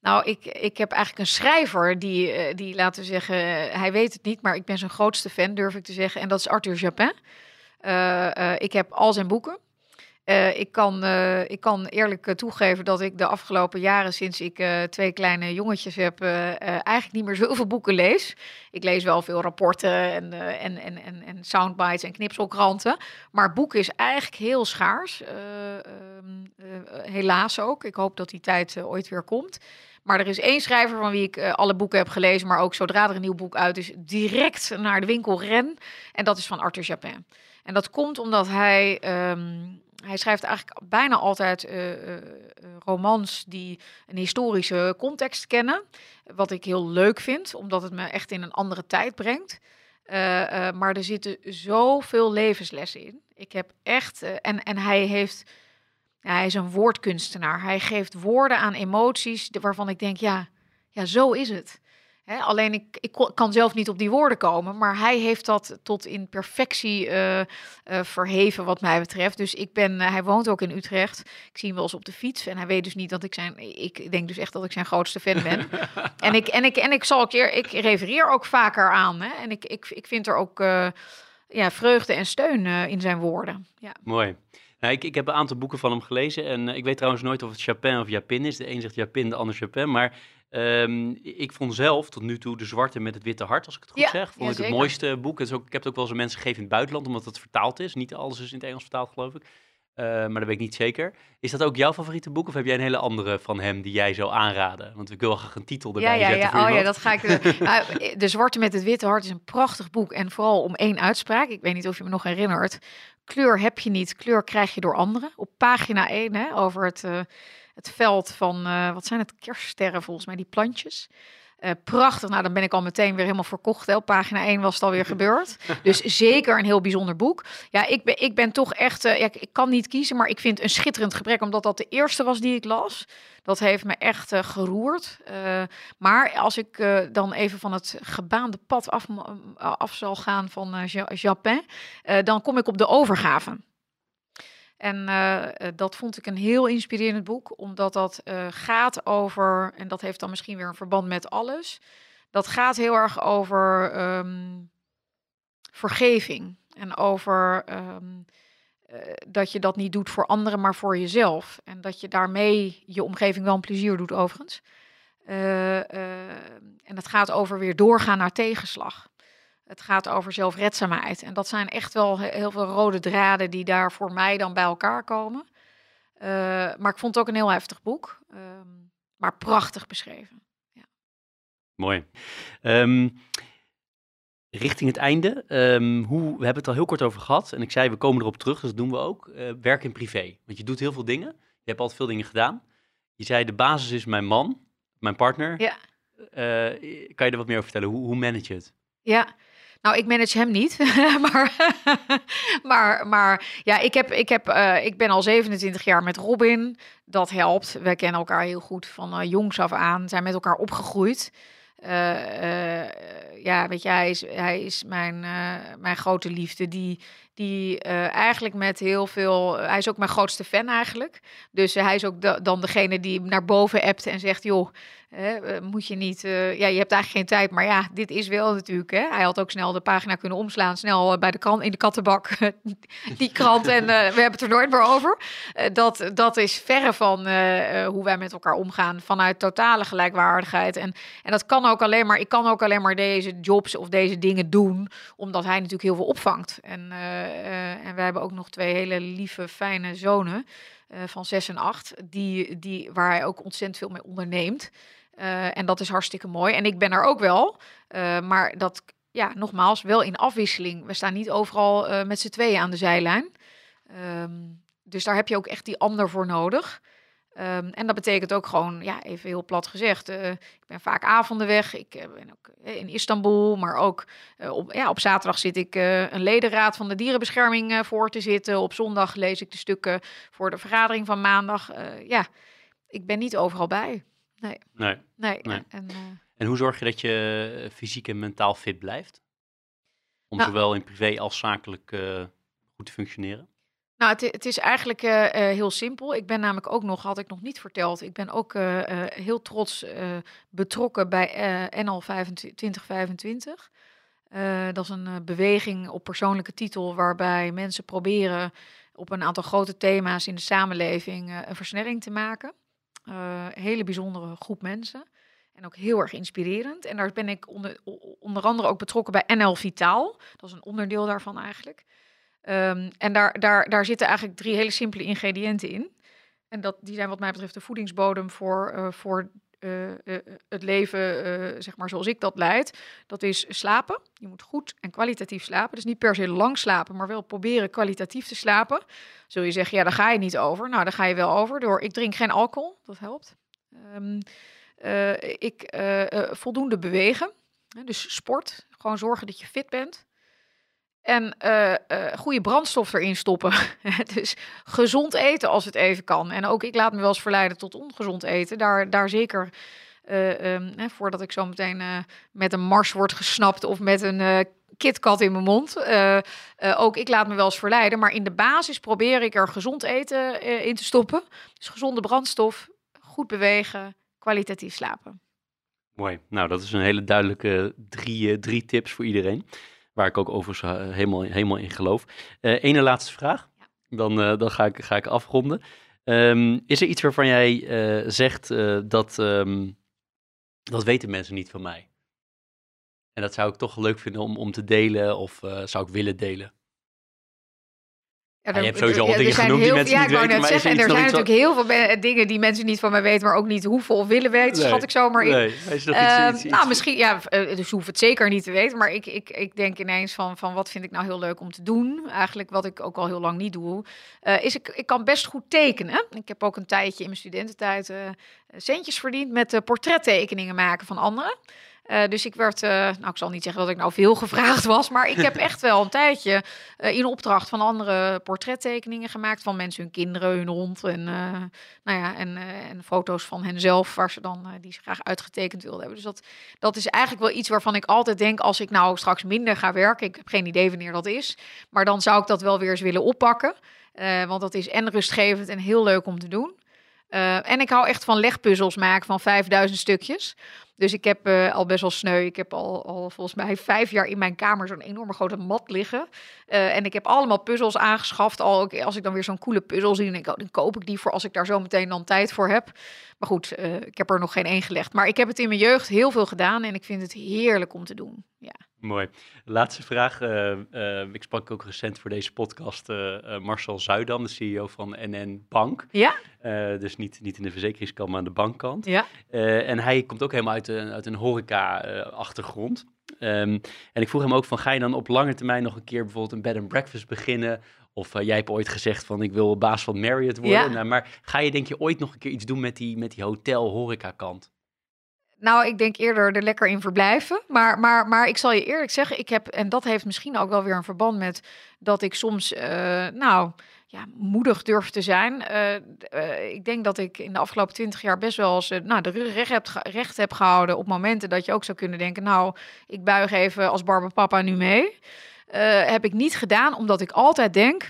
Nou, ik, ik heb eigenlijk een schrijver die, die, laten we zeggen, hij weet het niet, maar ik ben zijn grootste fan, durf ik te zeggen. En dat is Arthur Japin. Eh, eh, ik heb al zijn boeken. Eh, ik, kan, ik kan eerlijk toegeven dat ik de afgelopen jaren, sinds ik twee kleine jongetjes heb, eigenlijk niet meer zoveel boeken lees. Ik lees wel veel rapporten en, en, en, en, en soundbites en knipselkranten. Maar boeken is eigenlijk heel schaars. Eh, ehm, eh, helaas ook. Ik hoop dat die tijd ooit weer komt. Maar er is één schrijver van wie ik alle boeken heb gelezen, maar ook zodra er een nieuw boek uit is, direct naar de winkel ren. En dat is van Arthur Japin. En dat komt omdat hij, ehm, hij schrijft eigenlijk bijna altijd uh, romans die een historische context kennen. Wat ik heel leuk vind, omdat het me echt in een andere tijd brengt. maar er zitten zoveel levenslessen in. Ik heb echt. en, en hij heeft. Ja, hij is een woordkunstenaar. Hij geeft woorden aan emoties waarvan ik denk, ja, ja zo is het alleen ik, ik kan zelf niet op die woorden komen, maar hij heeft dat tot in perfectie uh, verheven wat mij betreft. Dus ik ben, eh, hij woont ook in Utrecht. Ik zie hem wel eens op de fiets en hij weet dus niet dat ik zijn, ik denk dus echt dat ik zijn grootste fan ben. <laughs> en ik, en ik, en ik zal keer, ik refereer ook vaker aan. Hè? En ik, ik, ik vind er ook ja, vreugde en steun in zijn woorden. Ja. Mooi. Nou, ik, ik heb een aantal boeken van hem gelezen en ik weet trouwens nooit of het Chapin of Japin is. De een zegt Japin, de ander Chapin. Maar Um, ik vond zelf tot nu toe De Zwarte met het Witte Hart, als ik het goed zeg, vond ik het mooiste boek. Het is ook, ik heb het ook wel eens mensen gegeven in het buitenland, omdat het vertaald is. Niet alles is in het Engels vertaald, geloof ik. Uh, maar dat weet ik niet zeker. Is dat ook jouw favoriete boek of heb jij een hele andere van hem die jij zou aanraden? Want ik wil graag een titel erbij ja, ja, zetten. Ja, oh ja, dat ga ik. Uh, <laughs> de Zwarte met het Witte Hart is een prachtig boek en vooral om één uitspraak. Ik weet niet of je me nog herinnert. Kleur heb je niet, kleur krijg je door anderen. Op pagina 1 hè, over het. Uh, het veld van, uh, wat zijn het, kerststerren volgens mij, die plantjes. Uh, prachtig, nou dan ben ik al meteen weer helemaal verkocht. Hè. Op pagina 1 was het alweer <laughs> gebeurd. Dus zeker een heel bijzonder boek. Ja, ik ben, ik ben toch echt, uh, ja, ik kan niet kiezen, maar ik vind een schitterend gebrek, omdat dat de eerste was die ik las. Dat heeft me echt uh, geroerd. maar als ik dan even van het gebaande pad af, af zal gaan van Japin, dan kom ik op de overgave. En uh, dat vond ik een heel inspirerend boek, omdat dat uh, gaat over, en dat heeft dan misschien weer een verband met alles, dat gaat heel erg over um, vergeving en over uh, dat je dat niet doet voor anderen, maar voor jezelf. En dat je daarmee je omgeving wel een plezier doet, overigens. en het gaat over weer doorgaan naar tegenslag. Het gaat over zelfredzaamheid. En dat zijn echt wel heel veel rode draden die daar voor mij dan bij elkaar komen. Uh, maar ik vond het ook een heel heftig boek. Um, maar prachtig beschreven. Ja. Mooi. Um, richting het einde. Um, hoe, we hebben het al heel kort over gehad. En ik zei, we komen erop terug, dus dat doen we ook. Uh, werk in privé. Want je doet heel veel dingen. Je hebt altijd veel dingen gedaan. Je zei, de basis is mijn man, mijn partner. Ja. Uh, kan je er wat meer over vertellen? Hoe, hoe manage je het? Ja, nou, ik manage hem niet. <laughs> maar, maar, maar ja, ik, heb, ik, heb, uh, ik ben al 27 jaar met Robin. Dat helpt. We kennen elkaar heel goed van uh, jongs af aan. Zijn met elkaar opgegroeid. Uh, ja, weet je, hij is, hij is mijn, mijn grote liefde. Die, die eigenlijk met heel veel. Hij is ook mijn grootste fan eigenlijk. Dus hij is ook dan degene die naar boven appt en zegt: joh. Moet je niet, ja, je hebt eigenlijk geen tijd, maar ja, dit is wel natuurlijk. Hè. Hij had ook snel de pagina kunnen omslaan, snel bij de krant, in de kattenbak, <laughs> die krant, en we hebben het er nooit meer over. Dat, dat is verre van hoe wij met elkaar omgaan, vanuit totale gelijkwaardigheid. En, en dat kan ook alleen maar, ik kan ook alleen maar deze jobs of deze dingen doen, omdat hij natuurlijk heel veel opvangt. En, en wij hebben ook nog twee hele lieve, fijne zonen. van zes en acht, die, die, waar hij ook ontzettend veel mee onderneemt. Uh, en dat is hartstikke mooi. En ik ben er ook wel. Maar dat, ja, nogmaals, wel in afwisseling. We staan niet overal met z'n tweeën aan de zijlijn. Um, dus daar heb je ook echt die ander voor nodig. Um, en dat betekent ook gewoon, ja, even heel plat gezegd, ik ben vaak avonden weg. Ik ben ook in Istanbul, maar ook op, ja, op zaterdag zit ik een ledenraad van de dierenbescherming voor te zitten. Op zondag lees ik de stukken voor de vergadering van maandag. ja, ik ben niet overal bij. Nee. Nee. nee. En, en, hoe zorg je dat je eh, fysiek en mentaal fit blijft? Om nou, zowel in privé als zakelijk goed te functioneren? Nou, het, is eigenlijk uh, heel simpel. Ik ben namelijk ook nog, had ik nog niet verteld, ik ben ook heel trots betrokken bij NL 2025. dat is een beweging op persoonlijke titel waarbij mensen proberen op een aantal grote thema's in de samenleving een versnelling te maken. Hele bijzondere groep mensen. En ook heel erg inspirerend. En daar ben ik onder, onder andere ook betrokken bij NL Vitaal. Dat is een onderdeel daarvan eigenlijk. Um, en daar, daar, daar zitten eigenlijk drie hele simpele ingrediënten in. En dat, die zijn wat mij betreft de voedingsbodem voor, uh, voor eh, eh, het leven, eh, zeg maar zoals ik dat leid, dat is slapen. Je moet goed en kwalitatief slapen. Dus niet per se lang slapen, maar wel proberen kwalitatief te slapen. Zul je zeggen, ja, daar ga je niet over. Nou, daar ga je wel over door, ik drink geen alcohol, dat helpt. Ehm, eh, ik eh, eh, voldoende bewegen, dus sport. Gewoon zorgen dat je fit bent. En eh, goede brandstof erin stoppen. <laughs> dus gezond eten als het even kan. En ook ik laat me wel eens verleiden tot ongezond eten. Daar, daar zeker eh, ehm, voordat ik zo meteen met een mars word gesnapt of met een KitKat in mijn mond. Ook ik laat me wel eens verleiden. Maar in de basis probeer ik er gezond eten in te stoppen. Dus gezonde brandstof, goed bewegen, kwalitatief slapen. Mooi. Nou, dat is een hele duidelijke drie, drie tips voor iedereen. Waar ik ook overigens eh, helemaal, helemaal in geloof. Eh ene laatste vraag. Dan, eh, dan ga, ik, ga ik afronden. Ehm, is er iets waarvan jij zegt dat, ehm, dat weten mensen niet van mij? En dat zou ik toch leuk vinden om, om te delen of zou ik willen delen? Ja, je er- hebt sowieso al dingen genoemd die mensen ja, niet weten, maar er zeggen, en er zijn natuurlijk heel veel be- dingen die mensen niet van mij weten, maar ook niet hoeven of willen weten, Nee. schat ik zomaar in. Nee, is iets, Ehm, iets- iets- nou, misschien, ja, eh, dus hoef het zeker niet te weten, maar ik, ik, ik denk ineens van, van wat vind ik nou heel leuk om te doen. Eigenlijk wat ik ook al heel lang niet doe, eh, is ik, ik kan best goed tekenen. Ik heb ook een tijdje in mijn studententijd eh, centjes verdiend met eh, portrettekeningen maken van anderen. Eh, dus ik werd, eh, nou ik zal niet zeggen dat ik nou veel gevraagd was, maar ik heb echt wel een tijdje eh, in opdracht van andere portrettekeningen gemaakt van mensen, hun kinderen, hun hond en, nou ja, en, en foto's van henzelf waar ze dan die ze graag uitgetekend wilden hebben. Dus dat, dat is eigenlijk wel iets waarvan ik altijd denk als ik nou straks minder ga werken, ik heb geen idee wanneer dat is, maar dan zou ik dat wel weer eens willen oppakken, want dat is en rustgevend en heel leuk om te doen. En ik hou echt van legpuzzels maken van 5000 stukjes. Dus ik heb eh, al best wel sneu. Ik heb al, al volgens mij vijf jaar in mijn kamer zo'n enorme grote mat liggen. Eh, en ik heb allemaal puzzels aangeschaft. Al als ik dan weer zo'n coole puzzel zie, dan, denk ik, oh, dan koop ik die voor als ik daar zo meteen dan tijd voor heb. Maar goed, eh, ik heb er nog geen één gelegd. Maar ik heb het in mijn jeugd heel veel gedaan en ik vind het heerlijk om te doen. Ja. Mooi. Laatste vraag. eh, eh, ik sprak ook recent voor deze podcast eh, Marcel Zuidam, de CEO van NN Bank. Ja? Dus niet, niet in de verzekeringskant, maar aan de bankkant. Ja. En hij komt ook helemaal uit een, uit een horeca-achtergrond. en ik vroeg hem ook van, ga je dan op lange termijn nog een keer bijvoorbeeld een bed and breakfast beginnen? Of jij hebt ooit gezegd van, ik wil baas van Marriott worden. Ja. Nou, maar ga je denk je ooit nog een keer iets doen met die, met die hotel-horeca-kant? Nou, ik denk eerder er lekker in verblijven. Maar, maar, maar ik zal je eerlijk zeggen, ik heb, en dat heeft misschien ook wel weer een verband met dat ik soms, eh, nou, ja, moedig durf te zijn. Eh, eh, ik denk dat ik in de afgelopen twintig jaar best wel eens, nou, de recht heb, recht heb gehouden op momenten dat je ook zou kunnen denken, nou, ik buig even als Barbapapa nu mee. Heb ik niet gedaan, omdat ik altijd denk,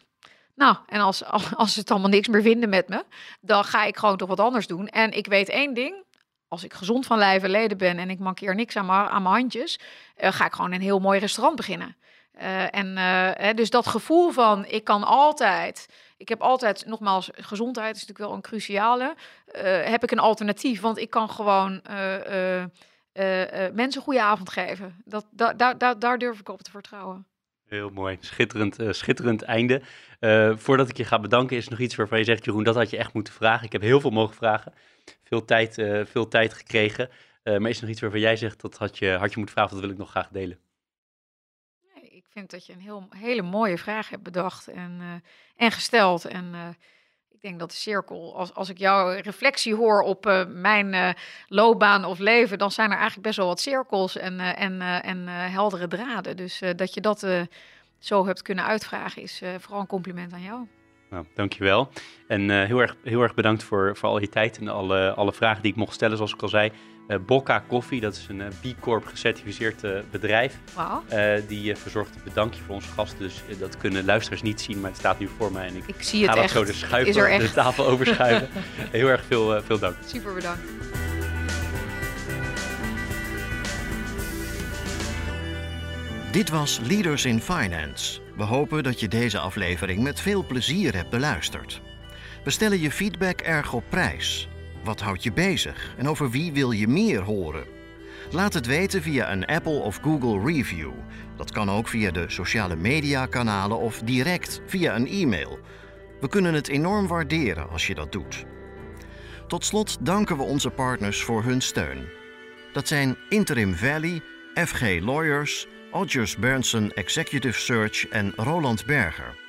nou, en als, <laughs> als ze het allemaal niks meer vinden met me, dan ga ik gewoon toch wat anders doen. En ik weet één ding, als ik gezond van lijf en leden ben en ik mankeer niks aan mijn, aan mijn handjes, eh, ga ik gewoon een heel mooi restaurant beginnen. Eh, en eh, hè, dus dat gevoel van ik kan altijd, ik heb altijd, nogmaals, gezondheid is natuurlijk wel een cruciale, heb ik een alternatief, want ik kan gewoon mensen een goede avond geven. Dat, da, da, da- daar durf ik op te vertrouwen. Heel mooi, schitterend, eh, schitterend einde. Eh, voordat ik je ga bedanken, is er nog iets waarvan je zegt, Jeroen, dat had je echt moeten vragen. Ik heb heel veel mogen vragen, veel tijd, eh, veel tijd gekregen. Maar is er nog iets waarvan jij zegt, dat had je, had je moeten vragen, dat wil ik nog graag delen? Ik vind dat je een heel, hele mooie vraag hebt bedacht en, en gesteld. En ik denk dat de cirkel, als, als ik jouw reflectie hoor op eh, mijn eh, loopbaan of leven, dan zijn er eigenlijk best wel wat cirkels en, eh, en, en heldere draden. Dus dat je dat zo hebt kunnen uitvragen, is vooral een compliment aan jou. Nou, dankjewel. En eh, heel, erg, heel erg bedankt voor, voor al je tijd en alle, alle vragen die ik mocht stellen, zoals ik al zei. Eh Bocca Coffee, dat is een eh, B Corp gecertificeerd eh, bedrijf. Wauw. eh, die verzorgt een bedankje voor onze gasten. Dus dat kunnen luisteraars niet zien, maar het staat nu voor mij. En ik Ik zie ga het dat echt. zo de, schuiven, Is er de tafel <laughs> overschuiven. heel erg veel, veel dank. Super bedankt. Dit was Leaders in Finance. We hopen dat je deze aflevering met veel plezier hebt beluisterd. We stellen je feedback erg op prijs. Wat houdt je bezig en over wie wil je meer horen? Laat het weten via een Apple of Google review. Dat kan ook via de sociale media kanalen of direct via een e-mail. We kunnen het enorm waarderen als je dat doet. Tot slot danken we onze partners voor hun steun. Dat zijn Interim Valley, FG Lawyers, Odgers Berndsen Executive Search en Roland Berger.